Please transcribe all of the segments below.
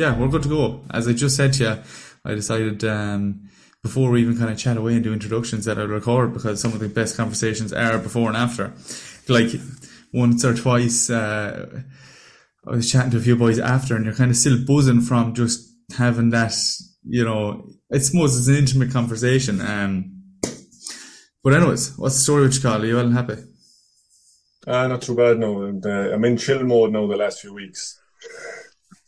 yeah, we're good to go. As I just said to you, I decided um, before we even kind of chat away and do introductions that I'd record because some of the best conversations are before and after. Like once or twice, uh, I was chatting to a few boys after, and you're kind of still buzzing from just having that. You know, I suppose it's an intimate conversation. Um, but anyways, what's the story with Cathal? Are you well and happy? Uh, not too bad no. And, uh, I'm in chill mode now the last few weeks.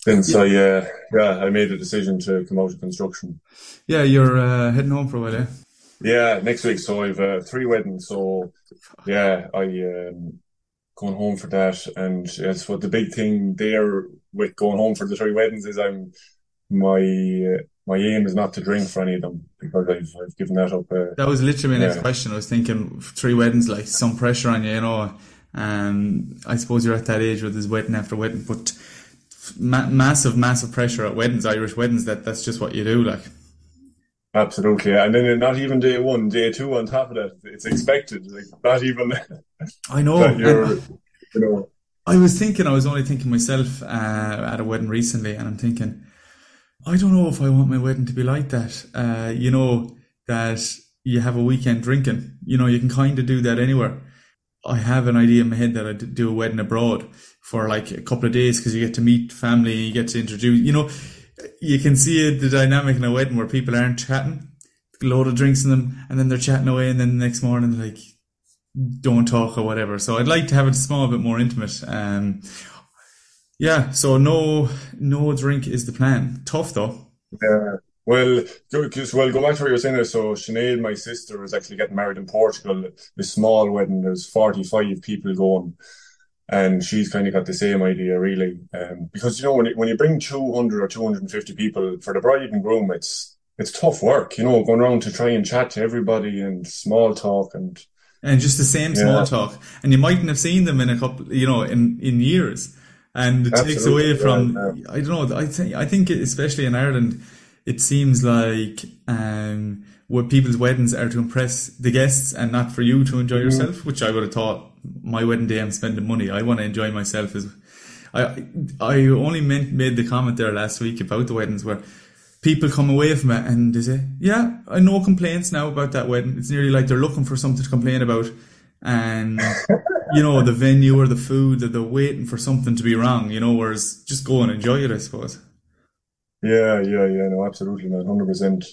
Since yeah. I, uh, yeah, I made a decision to come out of construction. Yeah, you're uh, heading home for a while, yeah? Yeah, next week. So I've uh, three weddings. So yeah, I um, going home for that. And yes, what the big thing there with going home for the three weddings is I'm my uh, my aim is not to drink for any of them because I've, I've given that up. Uh, that was literally my next question. I was thinking three weddings, like some pressure on you, you know. And I suppose you're at that age with this wedding after wedding, but ma- massive, massive pressure at weddings, Irish weddings. That that's just what you do, like. Absolutely, and then not even day one, day two on top of that, it's expected. Like not even. I know. you know. I was thinking, I was only thinking myself uh, at a wedding recently, and I'm thinking, I don't know if I want my wedding to be like that. Uh, you know that you have a weekend drinking. You know, you can kind of do that anywhere. I have an idea in my head that I'd do a wedding abroad for like a couple of days because you get to meet family, you get to introduce, you know, you can see the dynamic in a wedding where people aren't chatting, a load of drinks in them, and then they're chatting away, and then the next morning like don't talk or whatever. So I'd like to have it a small bit more intimate. Um, yeah, so no no drink is the plan. Tough though. Yeah. Well, because well, go back to what you were saying there. So Sinead, my sister, was actually getting married in Portugal. A small wedding. There's 45 people going, and she's kind of got the same idea, really. Um, because you know when when you bring 200 or 250 people for the bride and groom, it's it's tough work. You know, going around to try and chat to everybody and small talk and and just the same small yeah. talk, and you mightn't have seen them in a couple, you know, in in years, and it Absolutely. takes away from. Yeah, yeah. I don't know. I think I think especially in Ireland it seems like um, what people's weddings are to impress the guests and not for you to enjoy mm-hmm. yourself, mm. which I would have thought my wedding day I'm spending money. I want to enjoy myself as I I only meant, made the comment there last week about the weddings where people come away from it and they say, yeah, I no complaints now about that wedding. It's nearly like they're looking for something to complain about. And, you know, the venue or the food that they're waiting for something to be wrong, you know, whereas just go and enjoy it, I suppose. Yeah, yeah, yeah. No, absolutely, man, hundred percent.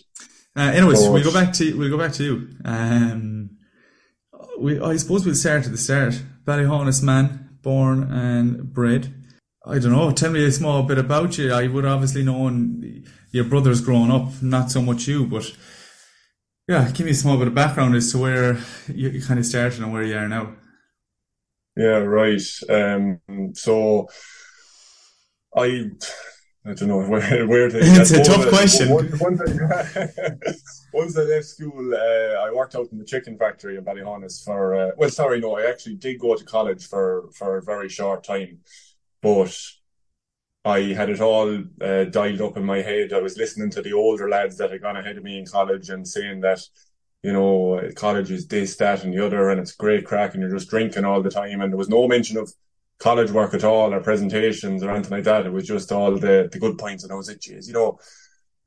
Uh, anyways, we'll go back to we'll go back to you. Um, we I suppose we'll start at the start. Ballyhaunis man, born and bred. I don't know. Tell me a small bit about you. I would obviously known your brothers growing up, not so much you, but yeah, give me a small bit of background as to where you, you kind of started and where you are now. Yeah, right. Um, so I I don't know where, where it's a tough question. Once, once, I, once I left school, uh, I worked out in the chicken factory in Ballyhaunis for. Uh, well, sorry, no, I actually did go to college for for a very short time, but I had it all uh, dialed up in my head. I was listening to the older lads that had gone ahead of me in college and saying that, you know, college is this, that, and the other, and it's great crack, and you're just drinking all the time, and there was no mention of college work at all or presentations or anything like that. It was just all the, the good points. And I was like, geez, you know,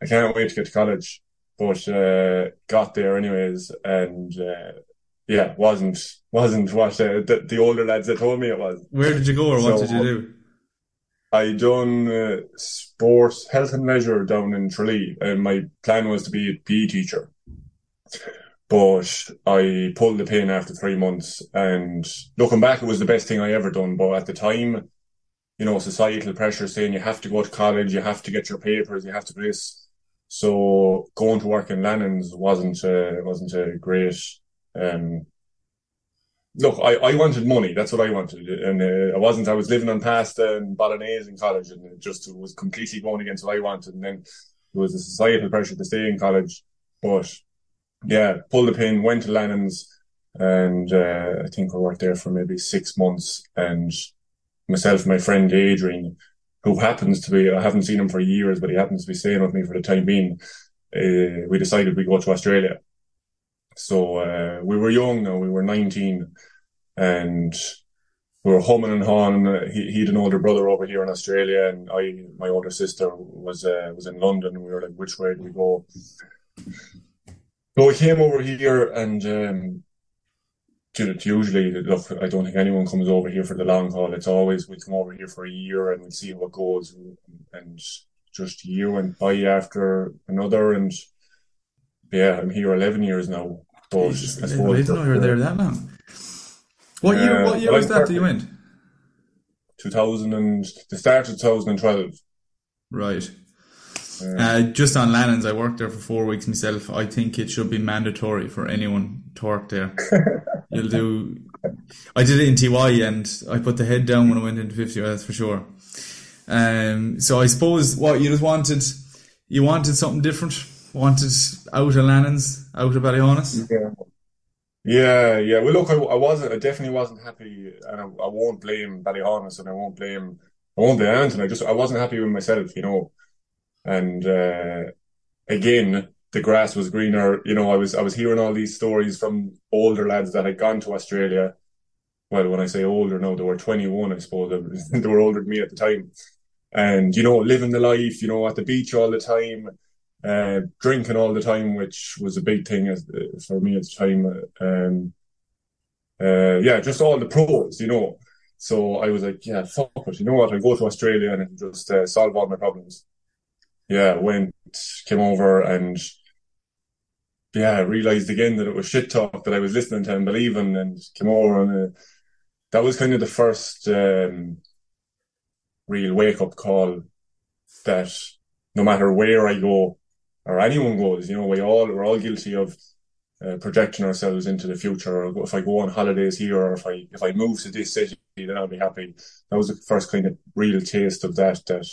I can't wait to get to college. But uh, got there anyways, and uh, yeah, wasn't wasn't what uh, the, the older lads had told me it was. Where did you go, or so, what did you do? I done uh, sports health and leisure down in Tralee, and my plan was to be a PE teacher. But I pulled the pin after three months and looking back, it was the best thing I ever done. But at the time, you know, societal pressure saying you have to go to college, you have to get your papers, you have to do this. So going to work in Lannan's wasn't a, wasn't a great, um, look, I, I wanted money. That's what I wanted. And uh, I wasn't, I was living on pasta and bolognese in college and it just was completely going against what I wanted. And then there was a societal pressure to stay in college. But yeah, pulled the pin, went to Lannan's, and uh, I think I worked there for maybe six months. And myself, and my friend Adrian, who happens to be, I haven't seen him for years, but he happens to be staying with me for the time being. Uh, we decided we go to Australia. So uh, we were young now, we were 19, and we were humming and hawing. He he had an older brother over here in Australia, and I my older sister was uh, was in London. We were like, which way do we go? So we came over here, and um, usually, look, I don't think anyone comes over here for the long haul. It's always we come over here for a year and we see what goes, and just a year went by after another, and yeah, I'm here eleven years now. But Jesus, I, didn't know you were there that long. What year? what year was that that you went? 2000 and the start of 2012. Right. Uh, just on Lannon's, I worked there for four weeks myself. I think it should be mandatory for anyone to work there. You'll do. I did it in TY and I put the head down when I went into 50, that's for sure. Um, so I suppose what you just wanted, you wanted something different, wanted out of Lannon's, out of Ballyhaunis. Yeah. Yeah, yeah. Well, look, I, I wasn't, I definitely wasn't happy, and I, I won't blame Ballyhaunis, and I won't blame, I won't blame Anton. I just, I wasn't happy with myself, you know. And uh, again, the grass was greener. You know, I was, I was hearing all these stories from older lads that had gone to Australia. Well, when I say older, no, they were 21, I suppose. they were older than me at the time. And, you know, living the life, you know, at the beach all the time uh, drinking all the time, which was a big thing as, uh, for me at the time. Um, uh, yeah, just all the pros, you know. So I was like, yeah, fuck it. You know what? I go to Australia and just uh, solve all my problems. Yeah, went, came over and yeah, realized again that it was shit talk that I was listening to and believing and came over and uh, that was kind of the first um, real wake up call that no matter where I go, or anyone goes. You know, we all we're all guilty of uh, projecting ourselves into the future. Or if I go on holidays here, or if I if I move to this city, then I'll be happy. That was the first kind of real taste of that. That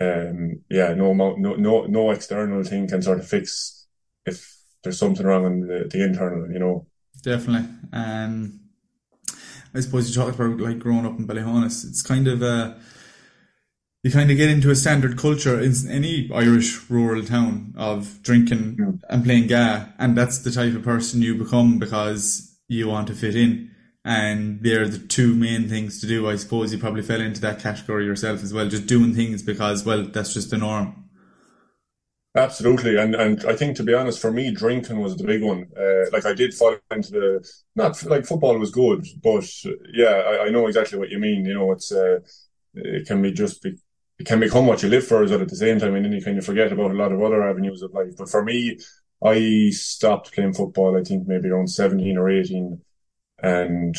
um, yeah, no amount, no no no external thing can sort of fix if there's something wrong in the, the internal. You know, definitely. Um, I suppose you talked about like growing up in Ballyhaunis. It's kind of a you kind of get into a standard culture in any Irish rural town of drinking yeah. and playing ga, and that's the type of person you become because you want to fit in. And they're the two main things to do. I suppose you probably fell into that category yourself as well, just doing things because, well, that's just the norm. Absolutely, and and I think to be honest, for me, drinking was the big one. Uh, like I did fall into the not like football was good, but yeah, I, I know exactly what you mean. You know, it's uh, it can be just be, it can become what you live for well at the same time, and then you kind of forget about a lot of other avenues of life. But for me, I stopped playing football, I think maybe around 17 or 18. And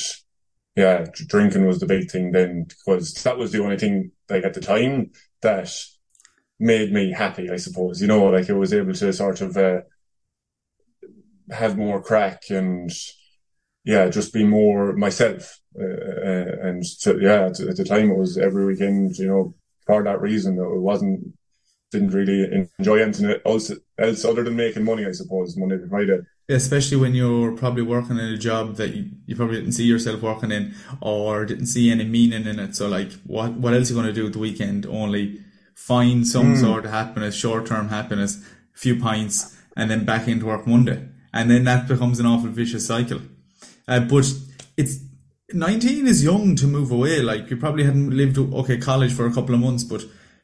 yeah, drinking was the big thing then because that was the only thing like at the time that made me happy, I suppose. You know, like I was able to sort of uh, have more crack and yeah, just be more myself. Uh, uh and so, yeah, at, at the time it was every weekend, you know, for that reason. It wasn't didn't really enjoy anything else, else other than making money, I suppose, Monday to Friday. Especially when you're probably working in a job that you, you probably didn't see yourself working in or didn't see any meaning in it. So like what what else are you gonna do at the weekend? Only find some mm. sort of happiness, short term happiness, a few pints, and then back into work Monday. And then that becomes an awful vicious cycle. Uh, but it's 19 is young to move away. Like you probably hadn't lived okay college for a couple of months, but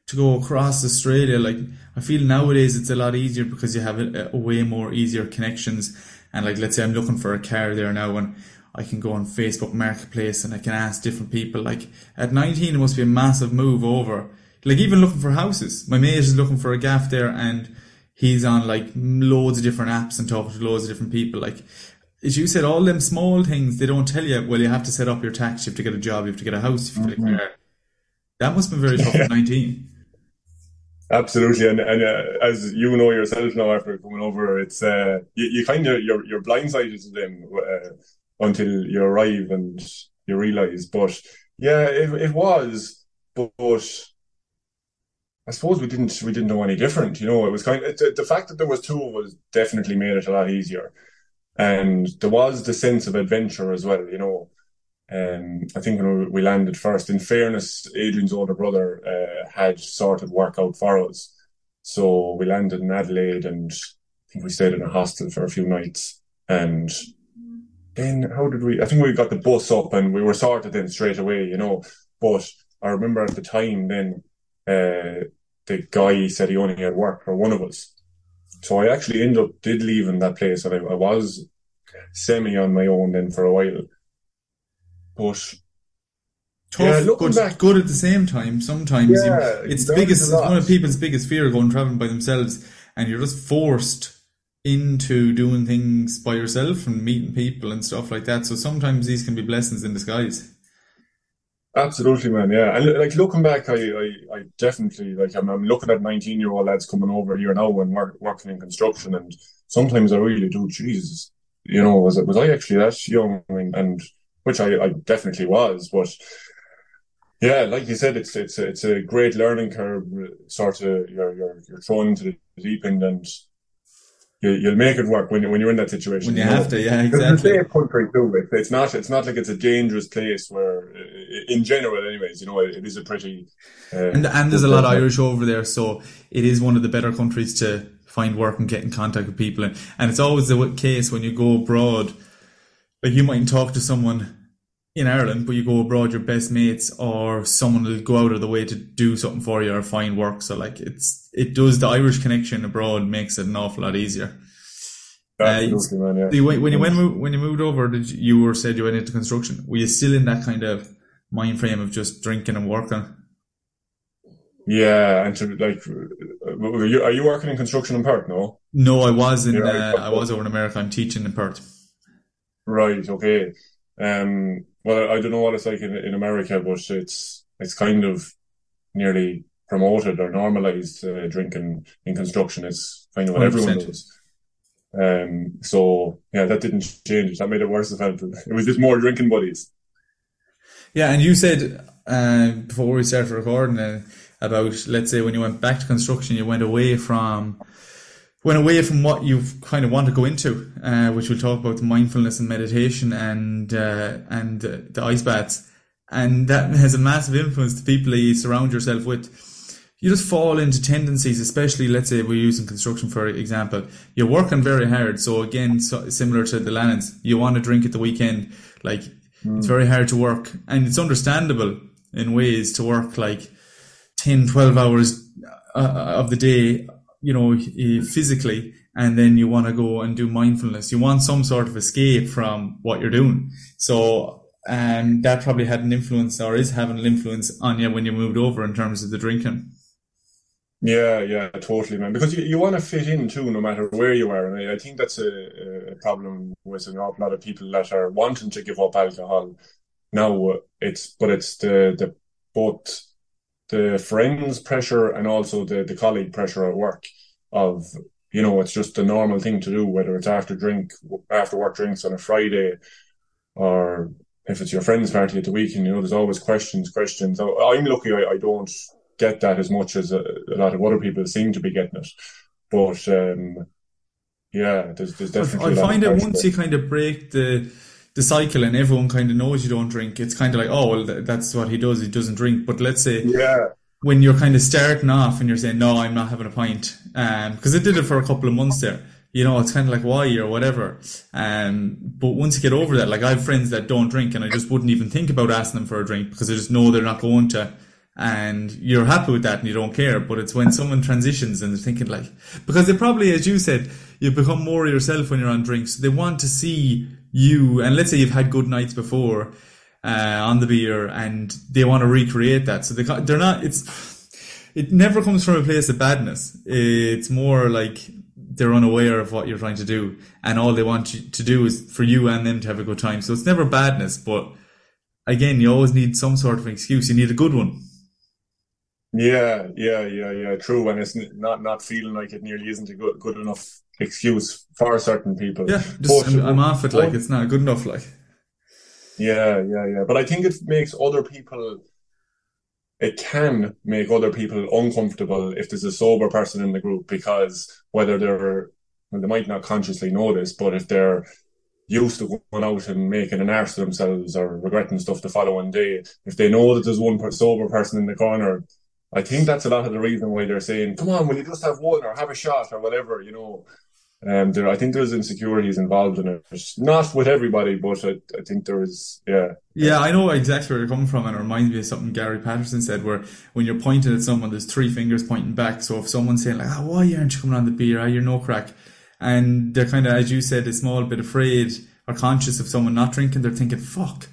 to go across Australia, like I feel nowadays it's a lot easier because you have a, a, way more easier connections. And like let's say I'm looking for a car there now, and I can go on Facebook Marketplace and I can ask different people. Like at 19, it must be a massive move over. Like even looking for houses, my mate is looking for a gaff there, and he's on like loads of different apps and talking to loads of different people. Like as you said, all them small things they don't tell you. Well, you have to set up your tax, you have to get a job, you have to get a house, you have to get a mm-hmm. car. That must have been very tough at nineteen. Absolutely, and and uh, as you know yourself now after coming over, it's uh, you, you kind of you're you're blindsided to them uh, until you arrive and you realize. But yeah, it it was, but, but I suppose we didn't we didn't know any different. You know, it was kind of the, the fact that there was two of us definitely made it a lot easier and there was the sense of adventure as well, you know. Um, I think we landed first, in fairness, Adrian's older brother uh, had sorted work out for us. So we landed in Adelaide and I think we stayed in a hostel for a few nights. And then how did we? I think we got the bus up and we were sorted then straight away, you know. But I remember at the time then, uh, the guy said he only had work for one of us. So I actually ended up did leaving that place and I, I was semi on my own then for a while. But Tough, yeah, but back, good at the same time. Sometimes yeah, you, it's the biggest, it's one of people's biggest fear going traveling by themselves, and you're just forced into doing things by yourself and meeting people and stuff like that. So sometimes these can be blessings in disguise. Absolutely, man. Yeah, and like looking back, I, I, I definitely like I'm, I'm looking at 19 year old lads coming over here now and work, working in construction, and sometimes I really do. Jesus, you know, was it was I actually that young? And, and which I, I definitely was, but yeah, like you said, it's it's a, it's a great learning curve. Sort of, you're you're you're thrown into the deep end, and you, you'll make it work when you when you're in that situation. When you, you have know? to, yeah, exactly. It's a country too. It's not it's not like it's a dangerous place where, in general, anyways, you know, it, it is a pretty. Uh, and and there's a lot of Irish over there, so it is one of the better countries to find work and get in contact with people. And and it's always the case when you go abroad, like you might talk to someone in Ireland, but you go abroad, your best mates or someone will go out of the way to do something for you or find work. So like it's it does the Irish connection abroad makes it an awful lot easier. Absolutely, uh, man, yeah. when you went when you moved over, did you, you were said you went into construction? Were you still in that kind of mind frame of just drinking and working? Yeah, and to like, are you, are you working in construction in Perth? No. No, I was in. Uh, I was over in America. I'm teaching in Perth. Right. Okay. Um, well, I don't know what it's like in, in America, but it's it's kind of nearly promoted or normalized uh, drinking in construction. It's kind of what 100%. everyone does. Um, so yeah, that didn't change. That made it worse. It was just more drinking buddies. Yeah, and you said uh, before we started recording uh, about let's say when you went back to construction, you went away from went away from what you kind of want to go into, uh, which we'll talk about mindfulness and meditation and uh, and uh, the ice baths, and that has a massive influence to people you surround yourself with. You just fall into tendencies, especially let's say we're using construction for example. You're working very hard, so again, so, similar to the Lannans, you want to drink at the weekend. Like mm. it's very hard to work, and it's understandable in ways to work like 10, 12 hours uh, of the day you know, physically, and then you want to go and do mindfulness. You want some sort of escape from what you're doing. So, um, that probably had an influence or is having an influence on you when you moved over in terms of the drinking. Yeah, yeah, totally, man. Because you, you want to fit in too, no matter where you are. And I, I think that's a, a problem with an awful lot of people that are wanting to give up alcohol. Now it's, but it's the, the, both the friends pressure and also the, the colleague pressure at work of, you know, it's just a normal thing to do, whether it's after drink, after work drinks on a Friday or if it's your friend's party at the weekend, you know, there's always questions, questions. I'm lucky I, I don't get that as much as a, a, lot of other people seem to be getting it. But, um, yeah, there's, there's definitely. I find it once you kind of break the, the cycle and everyone kind of knows you don't drink, it's kind of like, oh, well, th- that's what he does. He doesn't drink. But let's say yeah. when you're kind of starting off and you're saying, no, I'm not having a pint, um because um, I did it for a couple of months there. You know, it's kind of like why or whatever. Um, but once you get over that, like I have friends that don't drink and I just wouldn't even think about asking them for a drink because I just know they're not going to and you're happy with that and you don't care. But it's when someone transitions and they're thinking like, because they probably, as you said, you become more yourself when you're on drinks. They want to see you, and let's say you've had good nights before uh, on the beer, and they want to recreate that. So they they're not. It's it never comes from a place of badness. It's more like they're unaware of what you're trying to do, and all they want you to do is for you and them to have a good time. So it's never badness, but again, you always need some sort of excuse. You need a good one. Yeah, yeah, yeah, yeah. True, and it's not not feeling like it nearly isn't a good good enough excuse for certain people. Yeah, just, I'm, I'm, off it. Like it's not good enough. Like. Yeah, yeah, yeah. But I think it makes other people. It can make other people uncomfortable if there's a sober person in the group because whether they're well, they might not consciously know this, but if they're used to going out and making an arse of themselves or regretting stuff the following day, if they know that there's one sober person in the corner, I think that's a lot of the reason why they're saying, "Come on, will you just have one or have a shot or whatever?" You know, Um, there, I think there's insecurities involved in it. Not with everybody, but I, I think there is, yeah. Yeah, I know exactly where you're coming from, and it reminds me of something Gary Patterson said, where when you're pointing at someone, there's three fingers pointing back. So if someone's saying like, oh, why aren't you coming on the beer? Ah, you're no crack. And they're kind of, as you said, a small bit afraid or conscious of someone not drinking. They're thinking, fuck,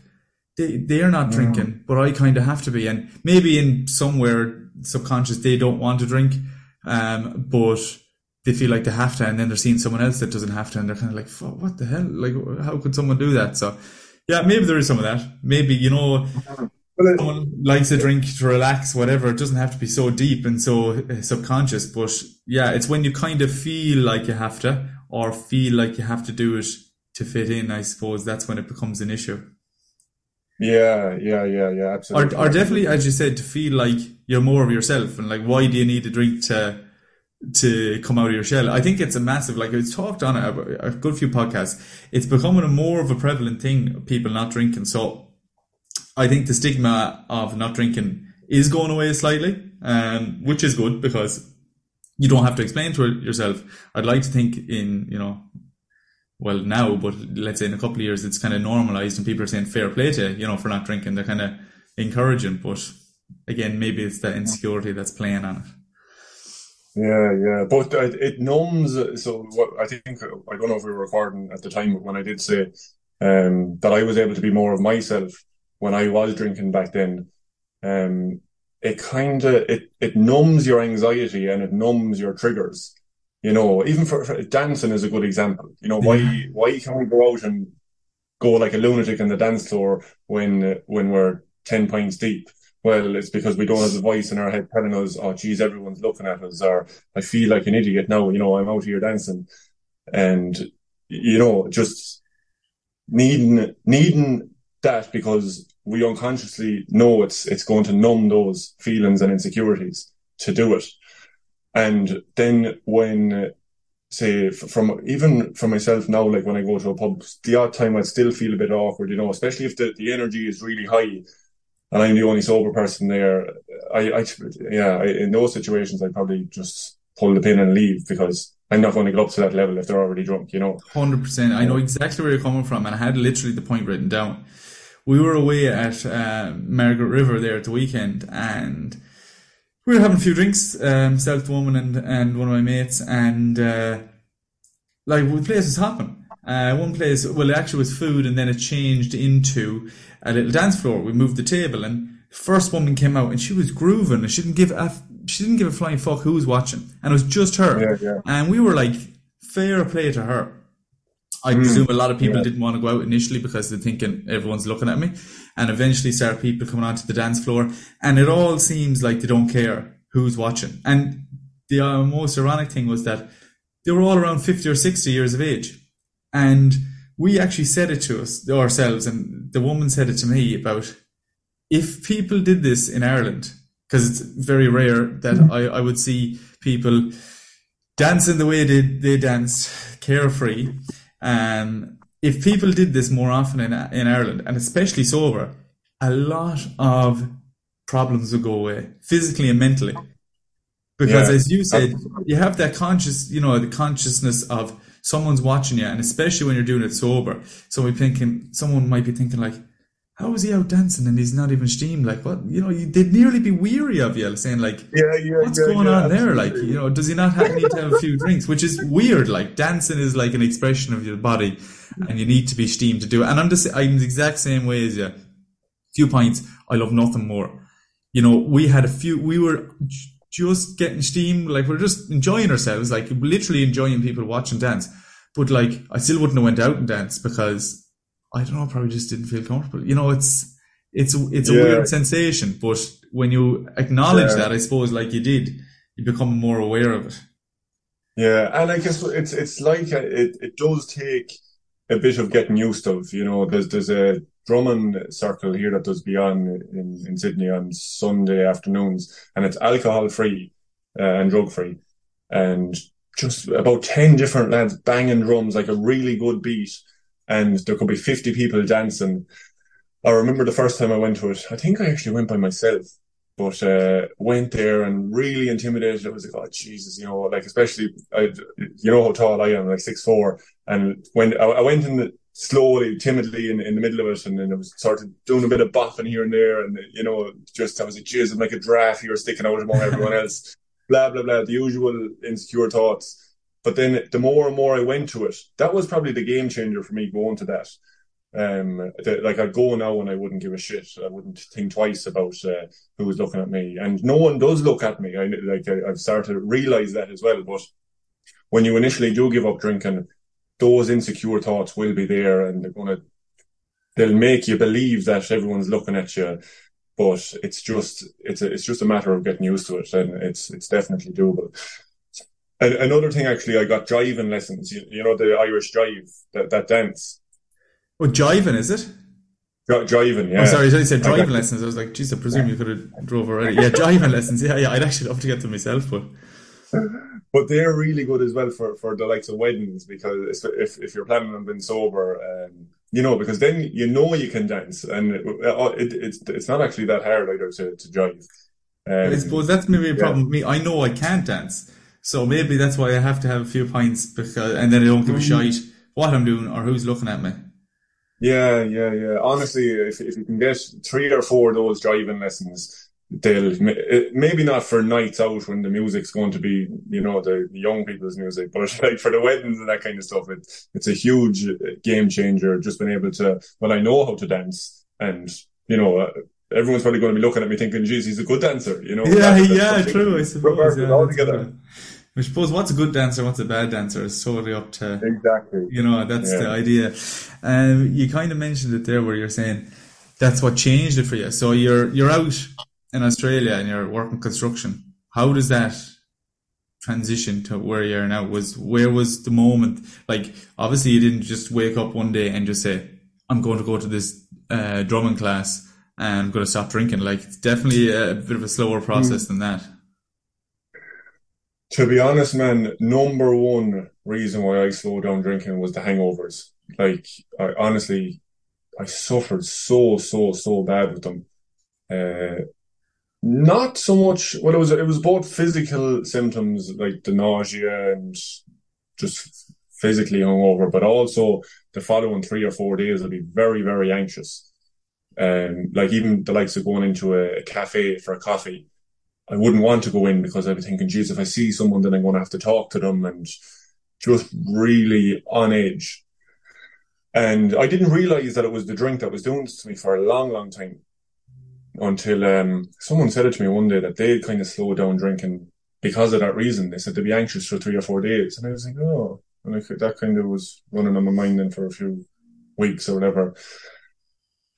they, they're not drinking, but I kind of have to be. And maybe in somewhere subconscious, they don't want to drink. Um, but they feel like they have to, and then they're seeing someone else that doesn't have to, and they're kind of like, "What the hell? Like, how could someone do that?" So, yeah, maybe there is some of that. Maybe you know, someone likes a drink to relax, whatever. It doesn't have to be so deep and so uh, subconscious, but yeah, it's when you kind of feel like you have to, or feel like you have to do it to fit in. I suppose that's when it becomes an issue. Yeah, yeah, yeah, yeah, absolutely. Or, or definitely, as you said, to feel like you're more of yourself, and like, why do you need a drink to? To come out of your shell. I think it's a massive, like it's talked on a, a good few podcasts. It's becoming a more of a prevalent thing, people not drinking. So I think the stigma of not drinking is going away slightly, um, which is good because you don't have to explain to yourself. I'd like to think in, you know, well now, but let's say in a couple of years, it's kind of normalized and people are saying fair play to, you know, for not drinking. They're kind of encouraging, but again, maybe it's that insecurity that's playing on it. Yeah, yeah, but it numbs. So what I think I don't know if we were recording at the time when I did say um, that I was able to be more of myself when I was drinking back then. Um, it kind of it it numbs your anxiety and it numbs your triggers. You know, even for, for dancing is a good example. You know, why why can't we go out and go like a lunatic in the dance floor when when we're ten pints deep? Well, it's because we don't have the voice in our head telling us, oh, geez, everyone's looking at us, or I feel like an idiot now, you know, I'm out here dancing. And, you know, just needing, needing that because we unconsciously know it's, it's going to numb those feelings and insecurities to do it. And then when, say, from, even for myself now, like when I go to a pub, the odd time I'd still feel a bit awkward, you know, especially if the, the energy is really high and I'm the only sober person there. I, I yeah, I, in those situations, I'd probably just pull the pin and leave because I'm not going to get up to that level if they're already drunk, you know. Hundred percent. I know exactly where you're coming from, and I had literally the point written down. We were away at uh, Margaret River there at the weekend, and we were having a few drinks. Um, South woman and and one of my mates, and uh, like the place was hopping. Uh, one place, well, it actually was food, and then it changed into a little dance floor. We moved the table, and first woman came out, and she was grooving, and she didn't give a she didn't give a flying fuck who was watching, and it was just her. Yeah, yeah. And we were like, fair play to her. I mm, presume a lot of people yeah. didn't want to go out initially because they're thinking everyone's looking at me, and eventually start people coming onto the dance floor, and it all seems like they don't care who's watching. And the uh, most ironic thing was that they were all around fifty or sixty years of age and we actually said it to us ourselves, and the woman said it to me about if people did this in Ireland, because it's very rare that mm-hmm. I, I would see people dancing the way they, they danced, carefree. Um, if people did this more often in, in Ireland, and especially sober, a lot of problems would go away, physically and mentally. Because yeah, as you said, you have that conscious, you know, the consciousness of someone's watching you, and especially when you're doing it sober. So we're thinking, someone might be thinking like, how is he out dancing and he's not even steamed? Like what? You know, they'd nearly be weary of you, saying like, yeah, yeah, what's yeah, going on there? Like, you know, does he not have, need to have a few drinks? Which is weird. Like dancing is like an expression of your body, and you need to be steamed to do it. And I'm just, I'm the exact same way as you. Few pints, I love nothing more. You know, we had a few. We were just getting steam, like we're just enjoying ourselves, like literally enjoying people watching dance. But like, I still wouldn't have went out and danced because I don't know, probably just didn't feel comfortable. You know, it's it's it's a yeah. weird sensation, but when you acknowledge yeah. that, I suppose, like you did, you become more aware of it. Yeah, and I guess it's it's like a, it it does take a bit of getting used to. You know, there's there's a drumming circle here that does Bondi in, in Sydney on Sunday afternoons, and it's alcohol free uh, and drug free, and just about 10 different lads banging drums like a really good beat, and there could be 50 people dancing. I remember the first time I went to it, I think I actually went by myself. but uh, went there and really intimidated. I was like, oh Jesus, you know, like especially I, you know how tall I am, like six four, and when I, I went in the, slowly, timidly in, in the middle of it, and then I was sort of doing a bit of bopping here and there, and you know, just I was like, Jesus, I'm like a giraffe here sticking out among everyone else, blah blah blah, the usual insecure thoughts. But then the more and more I went to it, that was probably the game changer for me going to that. Um, the, like I'd go now and I wouldn't give a shit. I wouldn't think twice about uh, who was looking at me, and no one does look at me. I like I, I've started to realize that as well. But when you initially do give up drinking, those insecure thoughts will be there, and they're gonna they'll make you believe that everyone's looking at you. But it's just it's a, it's just a matter of getting used to it, and it's it's definitely doable. And another thing, actually, I got jiving lessons. You, you know the Irish jive, that, that dance. Oh, jiving, is it? Jiving, yeah. Oh, sorry, I said driving lessons. I was like, geez, I presume you could have drove already. Yeah, jiving lessons. Yeah, yeah. I'd actually love to get them myself, but. But they're really good as well for, for the likes of weddings because if if you're planning on being sober, um, you know, because then you know you can dance and it, it, it's it's not actually that hard either to to jive. Um, I suppose that's maybe a problem yeah. with me. I know I can't dance, so maybe that's why I have to have a few pints because, and then I don't give a mm-hmm. shite what I'm doing or who's looking at me. Yeah, yeah, yeah. Honestly, if if you can get three or four of those driving lessons, they'll maybe not for nights out when the music's going to be, you know, the young people's music, but like for the weddings and that kind of stuff, it, it's a huge game changer. Just being able to, well, I know how to dance, and you know, uh, everyone's probably going to be looking at me thinking, "Geez, he's a good dancer," you know. Yeah, yeah, true. I suppose. Yeah, all together. I suppose what's a good dancer, what's a bad dancer is totally up to exactly. You know, that's yeah. the idea. Um, you kind of mentioned it there, where you're saying that's what changed it for you. So you're you're out in Australia and you're working construction. How does that transition to where you're now? Was where was the moment? Like, obviously, you didn't just wake up one day and just say, "I'm going to go to this uh, drumming class." and I'm going to stop drinking. Like, it's definitely a bit of a slower process mm. than that. To be honest, man, number one reason why I slowed down drinking was the hangovers. Like, I honestly, I suffered so, so, so bad with them. Uh, not so much. Well, it was it was both physical symptoms like the nausea and just physically hungover, but also the following three or four days I'd be very, very anxious. Um, like even the likes of going into a, a cafe for a coffee, I wouldn't want to go in because I'd be thinking, geez, if I see someone, then I'm going to have to talk to them and just really on edge. And I didn't realize that it was the drink that was doing this to me for a long, long time until um, someone said it to me one day that they'd kind of slowed down drinking because of that reason. They said they'd be anxious for three or four days. And I was like, oh, and I, that kind of was running on my mind then for a few weeks or whatever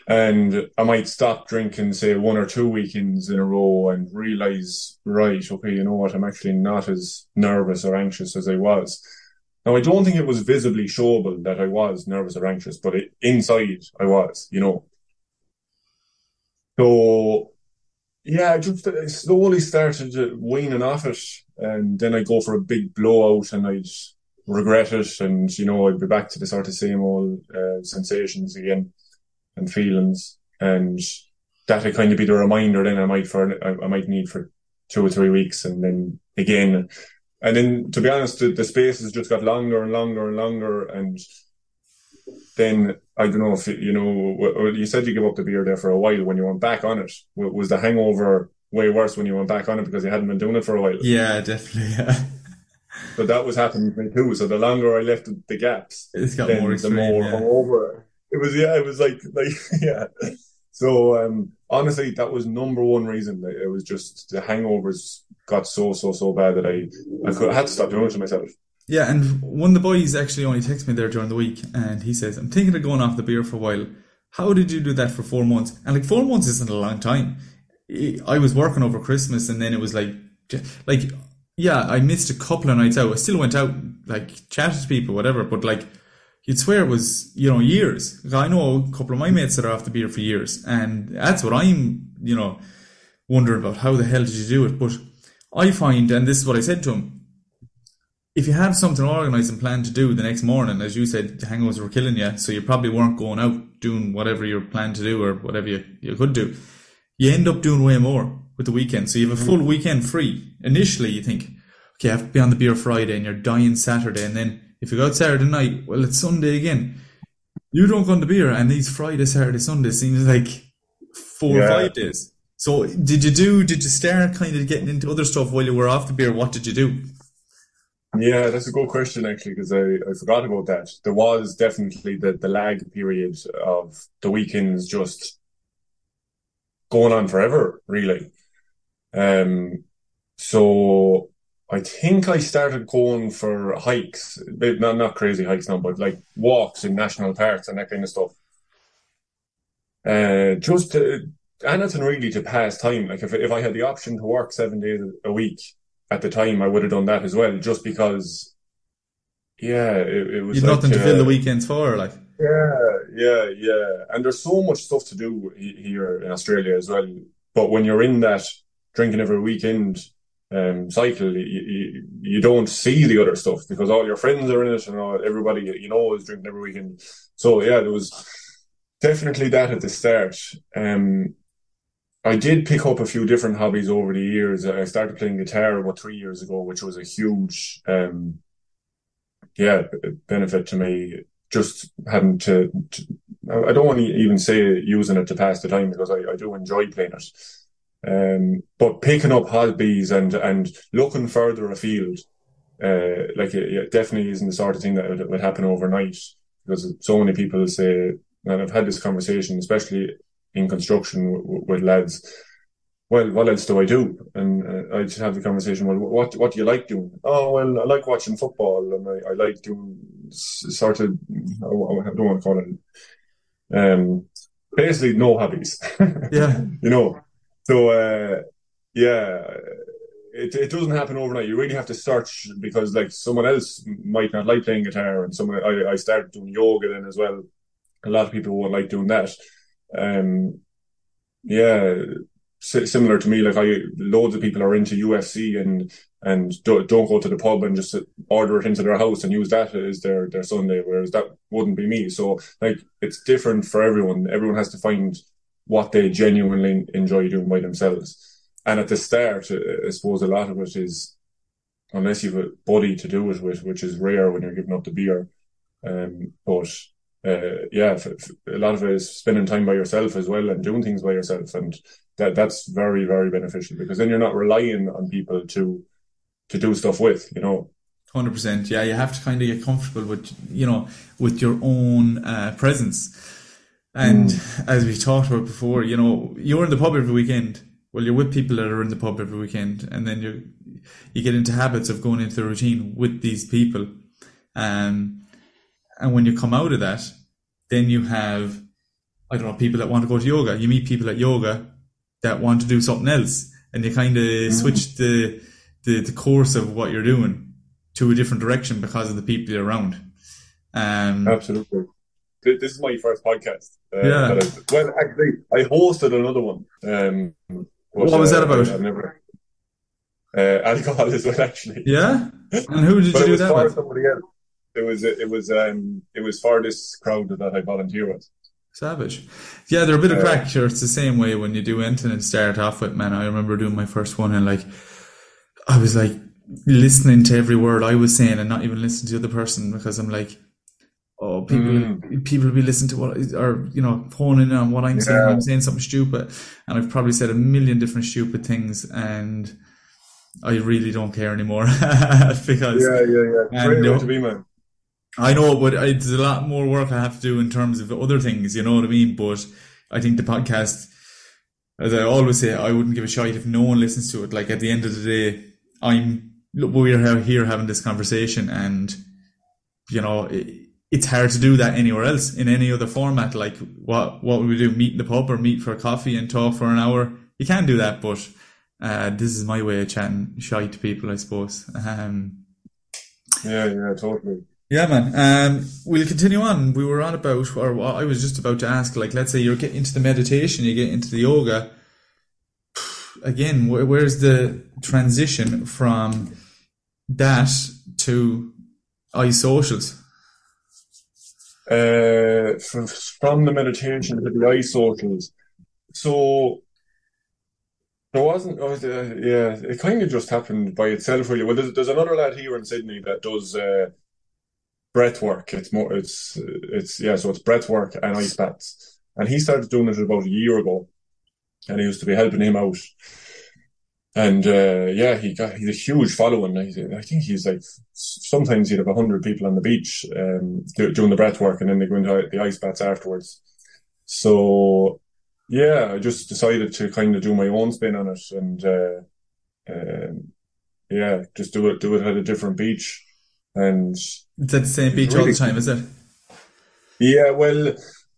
and I might stop drinking, say one or two weekends in a row, and realize, right, okay, you know what, I'm actually not as nervous or anxious as I was. Now, I don't think it was visibly showable that I was nervous or anxious, but it, inside I was, you know. So, yeah, just slowly started weaning off it, and then I go for a big blowout, and I'd regret it, and you know, I'd be back to the sort of same old uh, sensations again and feelings, and that would kind of be the reminder. Then I might for I, I might need for two or three weeks, and then again, and then to be honest, the, the spaces just got longer and longer and longer, and then I don't know if you know. You said you gave up the beer there for a while. When you went back on it, was the hangover way worse when you went back on it because you hadn't been doing it for a while? Yeah, definitely. Yeah. So that was happening to me too. So the longer I left the gaps, it's got more extreme, the more yeah. hungover it was yeah, it was like like yeah. So um, honestly, that was number one reason. It was just the hangovers got so so so bad that I I, could, I had to stop doing it to myself. Yeah, and one of the boys actually only texted me there during the week, and he says, "I'm thinking of going off the beer for a while. How did you do that for four months? And like four months isn't a long time. I was working over Christmas, and then it was like, like, yeah, I missed a couple of nights out. I still went out, like, chatted to people, whatever. But like, you'd swear it was, you know, years. I know a couple of my mates that are off the beer for years, and that's what I'm, you know, wondering about. How the hell did you do it? But I find, and this is what I said to him, if you have something organised and planned to do the next morning, as you said, the hangovers were killing you, so you probably weren't going out doing whatever you planned to do or whatever you, you could do, you end up doing way more. with the weekend. So you have a full mm-hmm. weekend free. Initially, you think, okay, I have to be on the beer Friday, and you're dying Saturday, and then if you go out Saturday night, well, it's Sunday again. You don't go on the beer, and these Friday, Saturday, Sunday seems like four yeah. or five days. So did you do? Did you start kind of getting into other stuff while you were off the beer? What did you do? Yeah, that's a good question actually, because I, I forgot about that. There was definitely the, the lag period of the weekends just going on forever, really. Um, so I think I started going for hikes, not not crazy hikes now, but like walks in national parks and that kind of stuff. Uh, just to, anything really to pass time. Like if if I had the option to work seven days a week at the time, I would have done that as well, just because. Yeah, it, it was. You'd like, nothing to uh, fill the weekends for, like. Yeah, yeah, yeah. And there's so much stuff to do here in Australia as well. But when you're in that drinking every weekend um, cycle, you, you, you, don't see the other stuff because all your friends are in it and all, everybody you know is drinking every weekend. So yeah, there was definitely that at the start. Um, I did pick up a few different hobbies over the years. I started playing guitar about three years ago, which was a huge, um, yeah, benefit to me. Just having to, to I don't want to even say using it to pass the time because I, I do enjoy playing it. Um, but picking up hobbies and and looking further afield, uh, like it, it, definitely isn't the sort of thing that would, would happen overnight because so many people say, and I've had this conversation, especially in construction with, with lads. Well, what else do I do? And uh, I just have the conversation. Well, what what do you like doing? Oh, well, I like watching football, and I, I like doing sort of I don't want to call it um basically no hobbies. Yeah, you know so uh, yeah, it it doesn't happen overnight. You really have to search because like someone else might not like playing guitar, and someone I, I started doing yoga then as well. A lot of people won't like doing that. Um, yeah, similar to me, like I loads of people are into UFC and and don't, don't go to the pub and just order it into their house and use that as their their Sunday, whereas that wouldn't be me. So like it's different for everyone. Everyone has to find what they genuinely enjoy doing by themselves. And at the start, uh, I suppose a lot of it is, unless you've a buddy to do it with, which is rare when you're giving up the beer. Um, but uh, yeah, a lot of it is spending time by yourself as well and doing things by yourself, and that that's very very beneficial because then you're not relying on people to to do stuff with, you know. Hundred percent. Yeah, you have to kind of get comfortable with you know with your own uh, presence and mm. as we talked about before, you know, you're in the pub every weekend. Well, you're with people that are in the pub every weekend, and then you you get into habits of going into the routine with these people. Um, and when you come out of that, then you have, I don't know, people that want to go to yoga. You meet people at yoga that want to do something else, and you kind of mm. switch the, the the course of what you're doing to a different direction because of the people you're around. Um, Absolutely this is my first podcast. Uh, yeah. well, actually, I hosted another one. Um, what was that uh, about? I've never. Uh, alcohol as well, actually. Yeah. And who did you do that with? Somebody else. It was it was um it was for this crowd that I volunteer with. Savage. Yeah, they're a bit of crack. Sure, it's the same way when you do anything and start off with, man. I remember doing my first one and like, I was like listening to every word I was saying and not even listening to the other person because I'm like, oh, people mm. people will be listening to what or you know honing on what I'm yeah. saying. I'm saying something stupid, and I've probably said a million different stupid things, and I really don't care anymore because yeah, yeah, yeah. And, you to be man. I know, but it's a lot more work I have to do in terms of other things. You know what I mean? But I think the podcast, as I always say, I wouldn't give a shit if no one listens to it. Like at the end of the day, I'm we're here having this conversation, and you know. It, it's hard to do that anywhere else in any other format. Like what what would we do? Meet in the pub or meet for a coffee and talk for an hour? You can do that, but uh, this is my way of chatting shy to people, I suppose. Um, yeah, yeah, totally. Yeah, man. Um, we'll continue on. We were on about, or I was just about to ask, like, let's say you're getting into the meditation, you get into the yoga. Again, where, where's the transition from that to iSocials? uh, from, from the meditation to the iSocials. So There wasn't. Oh, yeah, it kind of just happened by itself, really. Well, there's, there's another lad here in Sydney that does uh, breath work. It's more. It's it's yeah. So it's breath work and ice baths, and he started doing it about a year ago, and he used to be helping him out. And uh, yeah, he got he's a huge following. I think he's like sometimes he'd have hundred people on the beach um, doing the breath work, and then they go into the ice baths afterwards. So yeah, I just decided to kind of do my own spin on it, and uh, um, yeah, just do it do it at a different beach. And it's at the same beach really all the time, is it? Yeah, well,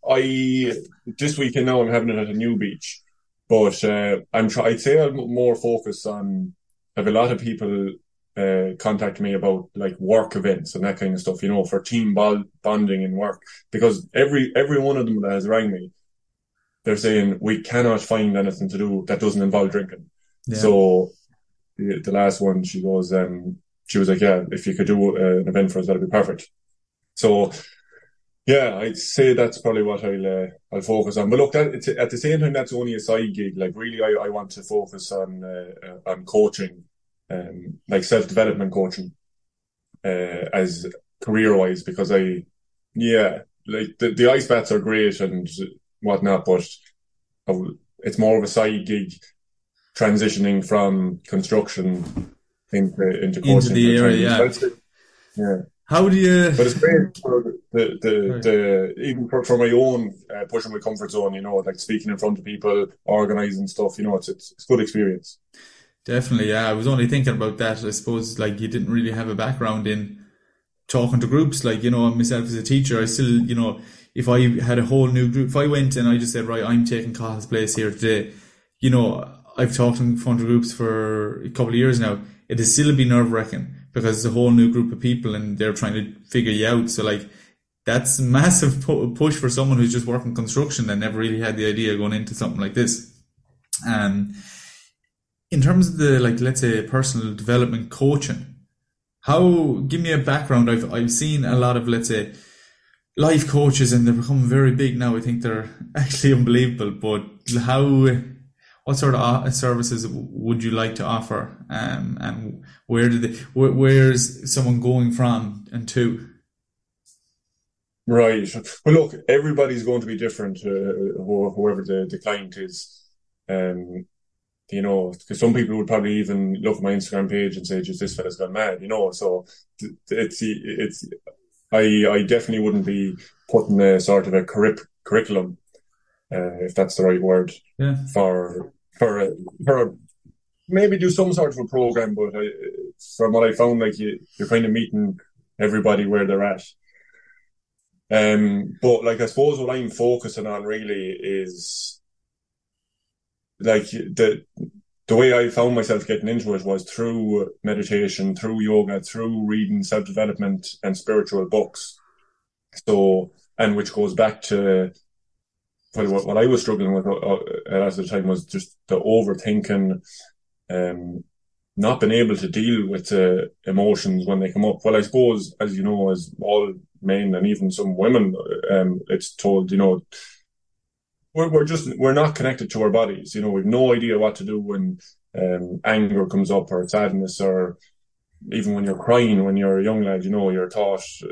I this weekend now I'm having it at a new beach, but uh, I'm try- I'd say I'm more focused on. I have a lot of people uh, contact me about like work events and that kind of stuff, you know, for team bonding and work. Because every every one of them that has rang me, they're saying we cannot find anything to do that doesn't involve drinking. Yeah. So the, the, last one, she goes, um, she was like, yeah, if you could do uh, an event for us, that'd be perfect. So yeah, I'd say that's probably what I'll uh, I'll focus on. But look, that, at the same time, that's only a side gig. Like really, I, I want to focus on uh, uh on coaching, um, like self development coaching, uh, as career wise, because I, yeah, like the, the ice baths are great and whatnot, but it's more of a side gig, transitioning from construction into into. Into the area, yeah. Yeah. How do you? But it's great for the the, right. the even for, for my own uh, pushing my comfort zone. You know, like speaking in front of people, organizing stuff. You know, it's it's, it's good experience. Definitely, yeah. I was only thinking about that. I suppose like you didn't really have a background in talking to groups. Like you know, myself as a teacher, I still you know, if I had a whole new group, if I went and I just said, right, I'm taking Cathal's place here today, you know, I've talked in front of groups for a couple of years now. It has still be nerve wracking because it's a whole new group of people and they're trying to figure you out. So like that's massive push for someone who's just working construction and never really had the idea going into something like this. Um, in terms of the like, let's say personal development coaching, how give me a background? I've I've seen a lot of let's say life coaches and they're becoming very big now. I think they're actually unbelievable. But how what sort of uh, services would you like to offer? Um, and where did they, where, where's someone going from and to? Right. Well look everybody's going to be different uh, whoever the, the client is. Um, you know because some people would probably even look at my instagram page and say just this fella's gone mad you know? So it's it's i i definitely wouldn't be putting a sort of a curriculum uh, if that's the right word, yeah. for for a, for a, maybe do some sort of a program. But I, from what I found, like you, you're kind of meeting everybody where they're at. Um, but like I suppose what I'm focusing on really is like the the way I found myself getting into it was through meditation, through yoga, through reading self development and spiritual books. So, and which goes back to what, what I was struggling with uh, uh, at the time was just the overthinking, um, not being able to deal with the emotions when they come up. Well, I suppose, as you know, as all men and even some women, um, it's told, you know, we're, we're just, we're not connected to our bodies. You know, we've no idea what to do when, um, anger comes up or sadness or even when you're crying when you're a young lad, you know, you're taught, uh,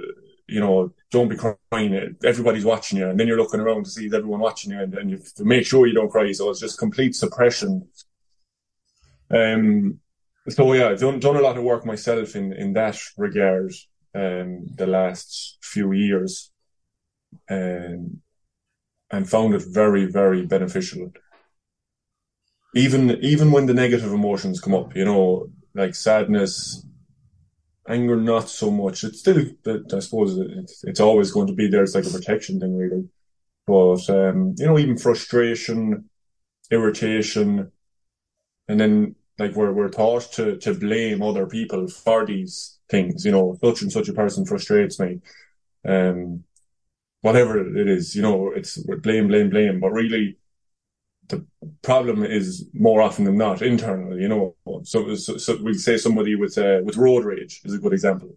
you know, don't be crying. Everybody's watching you, and then you're looking around to see everyone watching you, and, and you make sure you don't cry. So it's just complete suppression. Um. So yeah, I've done done a lot of work myself in in that regard. Um, the last few years, um, and found it very very beneficial. Even even when the negative emotions come up, you know, like sadness, anger not so much. It's still, I suppose, it's, it's always going to be there. It's like a protection thing, really. But um, you know, even frustration, irritation, and then like we're we're taught to to blame other people for these things. You know, such and such a person frustrates me. Um, whatever it is, you know, it's blame, blame, blame. But really, the problem is more often than not internal. You know, so, so, so we say somebody with uh, with road rage is a good example,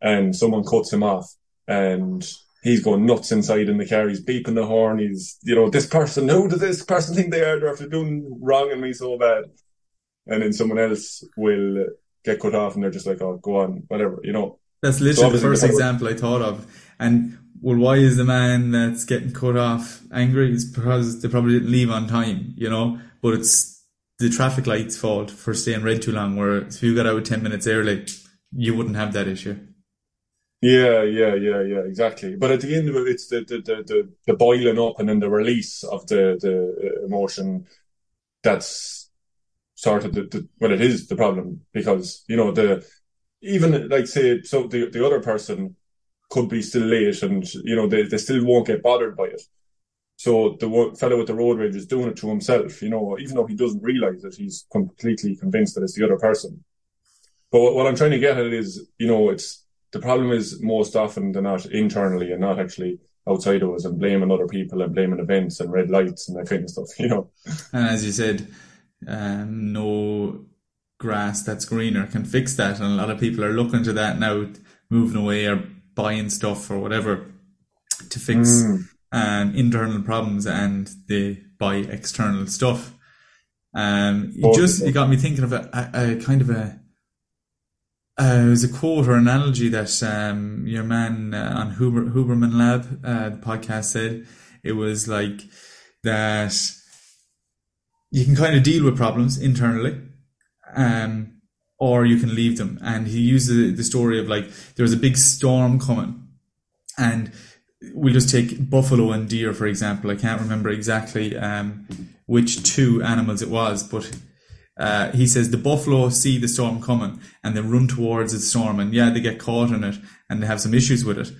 and someone cuts him off, and he's going nuts inside in the car. He's beeping the horn. He's, you know, this person, who does this person think they are? They're after doing wrong in me so bad. And then someone else will get cut off and they're just like, oh, go on, whatever, you know. That's literally so the first example I thought of. And well, why is the man that's getting cut off angry? It's because they probably didn't leave on time, you know, but it's the traffic light's fault for staying red too long, where if you got out 10 minutes early, you wouldn't have that issue. Yeah, yeah, yeah, yeah, exactly. But at the end of it, it's the the the the, the boiling up and then the release of the the uh, emotion. That's sort of the, the well, it is the problem because you know the even like say so the the other person could be still late and you know they, they still won't get bothered by it. So the fellow with the road rage is doing it to himself, you know, even though he doesn't realize it, he's completely convinced that it's the other person. But what I'm trying to get at is, you know, it's the problem is most often than not internally and not actually outside of us and blaming other people and blaming events and red lights and that kind of stuff, you know. And as you said, um, no grass that's greener can fix that. And a lot of people are looking to that now, moving away or buying stuff or whatever to fix mm. um, internal problems and they buy external stuff. Um, it just it got me thinking of a, a, a kind of a uh, it was a quote or analogy that um, your man uh, on Huber, Huberman Lab, uh, the podcast said. It was like that you can kind of deal with problems internally, um, or you can leave them. And he used the, the story of like there was a big storm coming, and we'll just take buffalo and deer for example. I can't remember exactly um, which two animals it was, but uh, he says the buffalo see the storm coming and they run towards the storm and yeah they get caught in it and they have some issues with it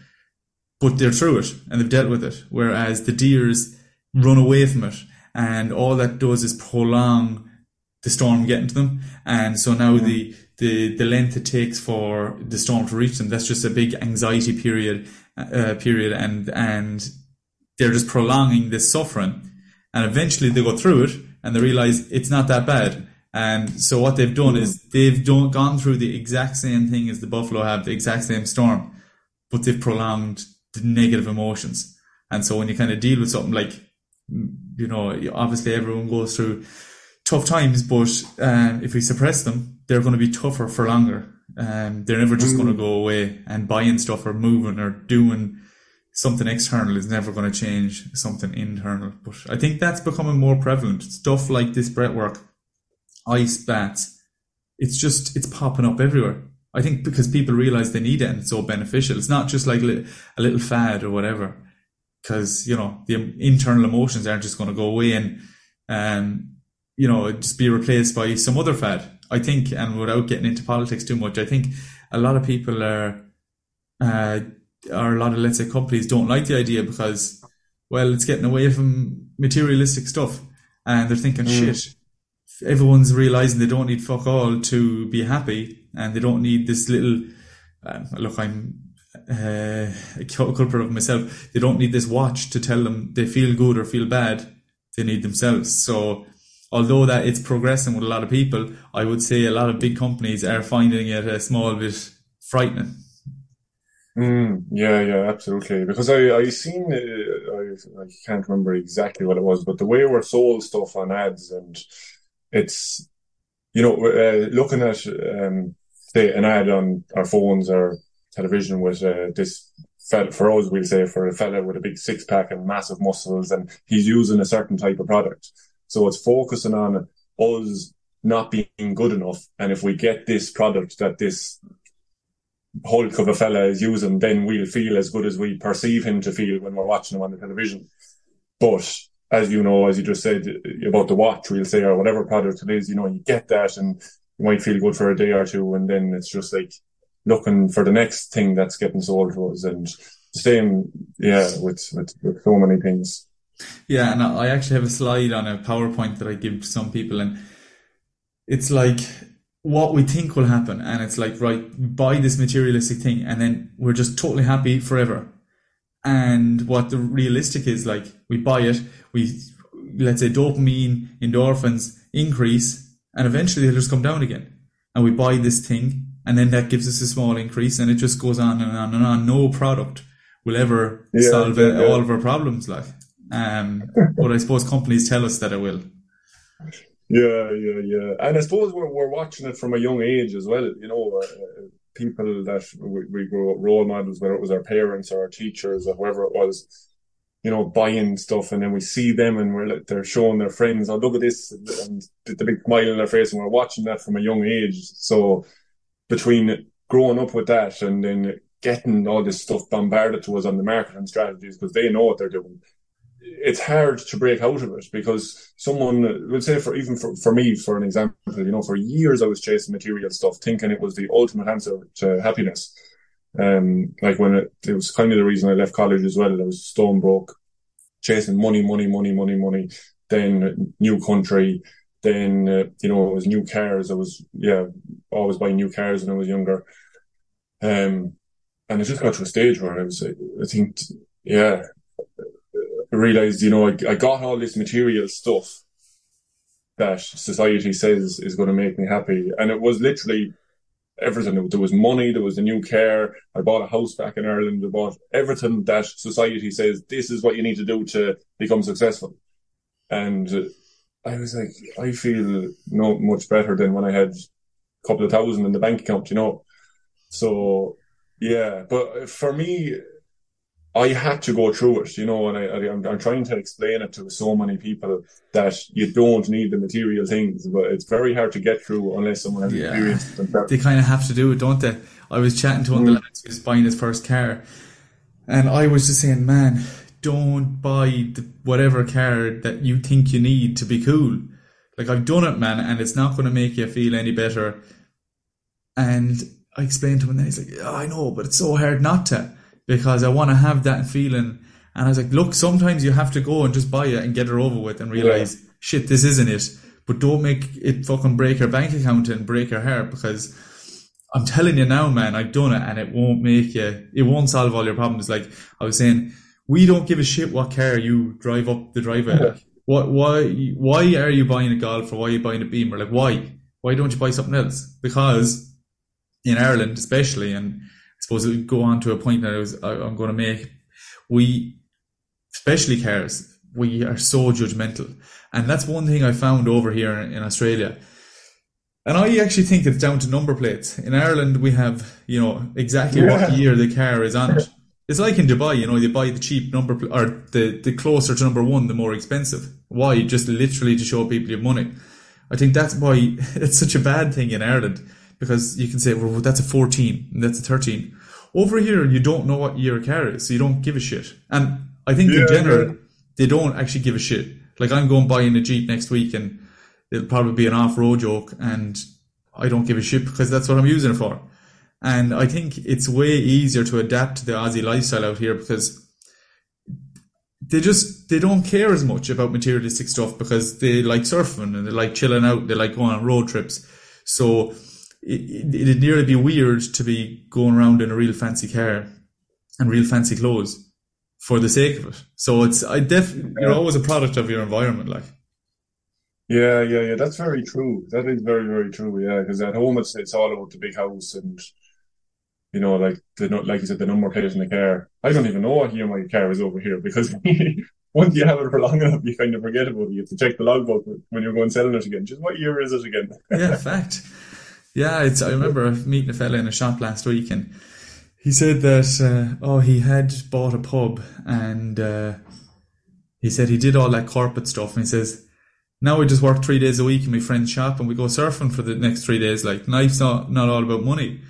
but they're through it and they've dealt with it whereas the deers run away from it and all that does is prolong the storm getting to them. And so now the the the length it takes for the storm to reach them that's just a big anxiety period uh, period. And and they're just prolonging this suffering. And eventually they go through it and they realize it's not that bad. And so what they've done is they've done, gone through the exact same thing as the Buffalo have, the exact same storm, but they've prolonged the negative emotions. And so when you kind of deal with something like, you know, obviously everyone goes through tough times, but um, if we suppress them, they're going to be tougher for longer. Um, they're never just mm. going to go away and buying stuff or moving or doing something external is never going to change something internal. But I think that's becoming more prevalent. Stuff like this breathwork ice baths, it's just, it's popping up everywhere. I think because people realize they need it and it's so beneficial. It's not just like a little fad or whatever. Because, you know, the internal emotions aren't just going to go away and, um, you know, just be replaced by some other fad. I think, and without getting into politics too much, I think a lot of people are, uh, or a lot of, let's say, companies don't like the idea because, well, it's getting away from materialistic stuff. And they're thinking, mm. shit, everyone's realizing they don't need fuck all to be happy, and they don't need this little. Uh, look, I'm uh, a culprit of myself. They don't need this watch to tell them they feel good or feel bad. They need themselves. So, although that it's progressing with a lot of people, I would say a lot of big companies are finding it a small bit frightening. Mm, yeah, yeah, absolutely. Because I I seen uh, I I can't remember exactly what it was, but the way we're sold stuff on ads and it's you know uh, looking at um, say an ad on our phones or television with uh, this fella for us we'll say for a fella with a big six pack and massive muscles and he's using a certain type of product so it's focusing on us not being good enough and if we get this product that this hulk of a fella is using then we'll feel as good as we perceive him to feel when we're watching him on the television but as you know, as you just said about the watch, we'll say, or whatever product it is, you know, you get that and you might feel good for a day or two. And then it's just like looking for the next thing that's getting sold to us. And same, yeah, with, with, with so many things. Yeah. And I actually have a slide on a PowerPoint that I give to some people and it's like, what we think will happen. And it's like, right, buy this materialistic thing and then we're just totally happy forever and what the realistic is like we buy it we let's say dopamine endorphins increase and eventually they'll just come down again and we buy this thing and then that gives us a small increase and it just goes on and on and on no product will ever yeah, solve yeah, all of our problems. Like, um, but I suppose companies tell us that it will. Yeah, yeah, yeah. And I suppose we're, we're watching it from a young age as well. You know, uh, people that we, we grew up role models, whether it was our parents or our teachers or whoever it was, you know, buying stuff, and then we see them and we're like, they're showing their friends, oh, look at this, and the big smile on their face, and we're watching that from a young age. So between growing up with that and then getting all this stuff bombarded to us on the marketing strategies because they know what they're doing, it's hard to break out of it because someone will say for even for, for me for an example you know for years i was chasing material stuff thinking it was the ultimate answer to happiness. Um like when it, it was kind of the reason i left college as well i was stone broke chasing money money money money money then new country then uh, you know it was new cars. I was yeah always buying new cars when i was younger. Um and it just got to a stage where i was i think yeah realized, you know, I, I got all this material stuff that society says is going to make me happy. And it was literally everything. There was money, there was a new car. I bought a house back in Ireland. I bought everything that society says this is what you need to do to become successful. And I was like, I feel not much better than when I had a couple of thousand in the bank account, you know. So yeah, but for me, I had to go through it, you know, and I, I, am I'm trying to explain it to so many people that you don't need the material things, but it's very hard to get through unless someone has yeah. experience it They kind of have to do it, don't they? I was chatting to one mm. of the mm. lads who was buying his first car, and I was just saying, man, don't buy the, whatever car that you think you need to be cool. Like I've done it, man, and it's not going to make you feel any better. And I explained to him, and he's like, oh, I know, but it's so hard not to because I want to have that feeling. And I was like, look, sometimes you have to go and just buy it and get it over with and realize, yeah. shit, this isn't it. But don't make it fucking break her bank account and break her heart because I'm telling you now, man, I've done it and it won't make you, it won't solve all your problems. Like I was saying, we don't give a shit what car you drive up the driveway. Yeah. Like, what, why, why are you buying a Golf or why are you buying a Beamer? Like, why? Why don't you buy something else? Because in Ireland, especially, and suppose it would go on to a point that I was I, I'm going to make. We, especially cars, we are so judgmental, and that's one thing I found over here in, in Australia. And I actually think it's down to number plates. In Ireland, we have, you know, exactly yeah. what year the car is on it. It's like in Dubai, you know, you buy the cheap number, pl- or the, the closer to number one, the more expensive. Why? Just literally to show people your money. I think that's why it's such a bad thing in Ireland because you can say, well, that's a 14, that's a 13. Over here, you don't know what year a car is, so you don't give a shit. And I think yeah, in general, yeah. they don't actually give a shit. Like I'm going buying a Jeep next week and it'll probably be an off-road joke and I don't give a shit because that's what I'm using it for. And I think it's way easier to adapt to the Aussie lifestyle out here because they just they don't care as much about materialistic stuff because they like surfing and they like chilling out, they like going on road trips. So it, it'd nearly be weird to be going around in a real fancy car and real fancy clothes for the sake of it. So it's I def you're always a product of your environment, like. Yeah, yeah, yeah. That's very true. That is very, very true. Yeah, because at home it's it's all about the big house and you know, like the like you said, the number plate in the car. I don't even know what year my car is over here because once you have it for long enough, you kind of forget about it. You have to check the logbook when you're going selling it again. Just what year is it again? yeah, fact. Yeah, it's. I remember meeting a fella in a shop last week, and he said that uh, oh, he had bought a pub, and uh, he said he did all that corporate stuff, and he says now we just work three days a week in my friend's shop, and we go surfing for the next three days. Like life's not not all about money,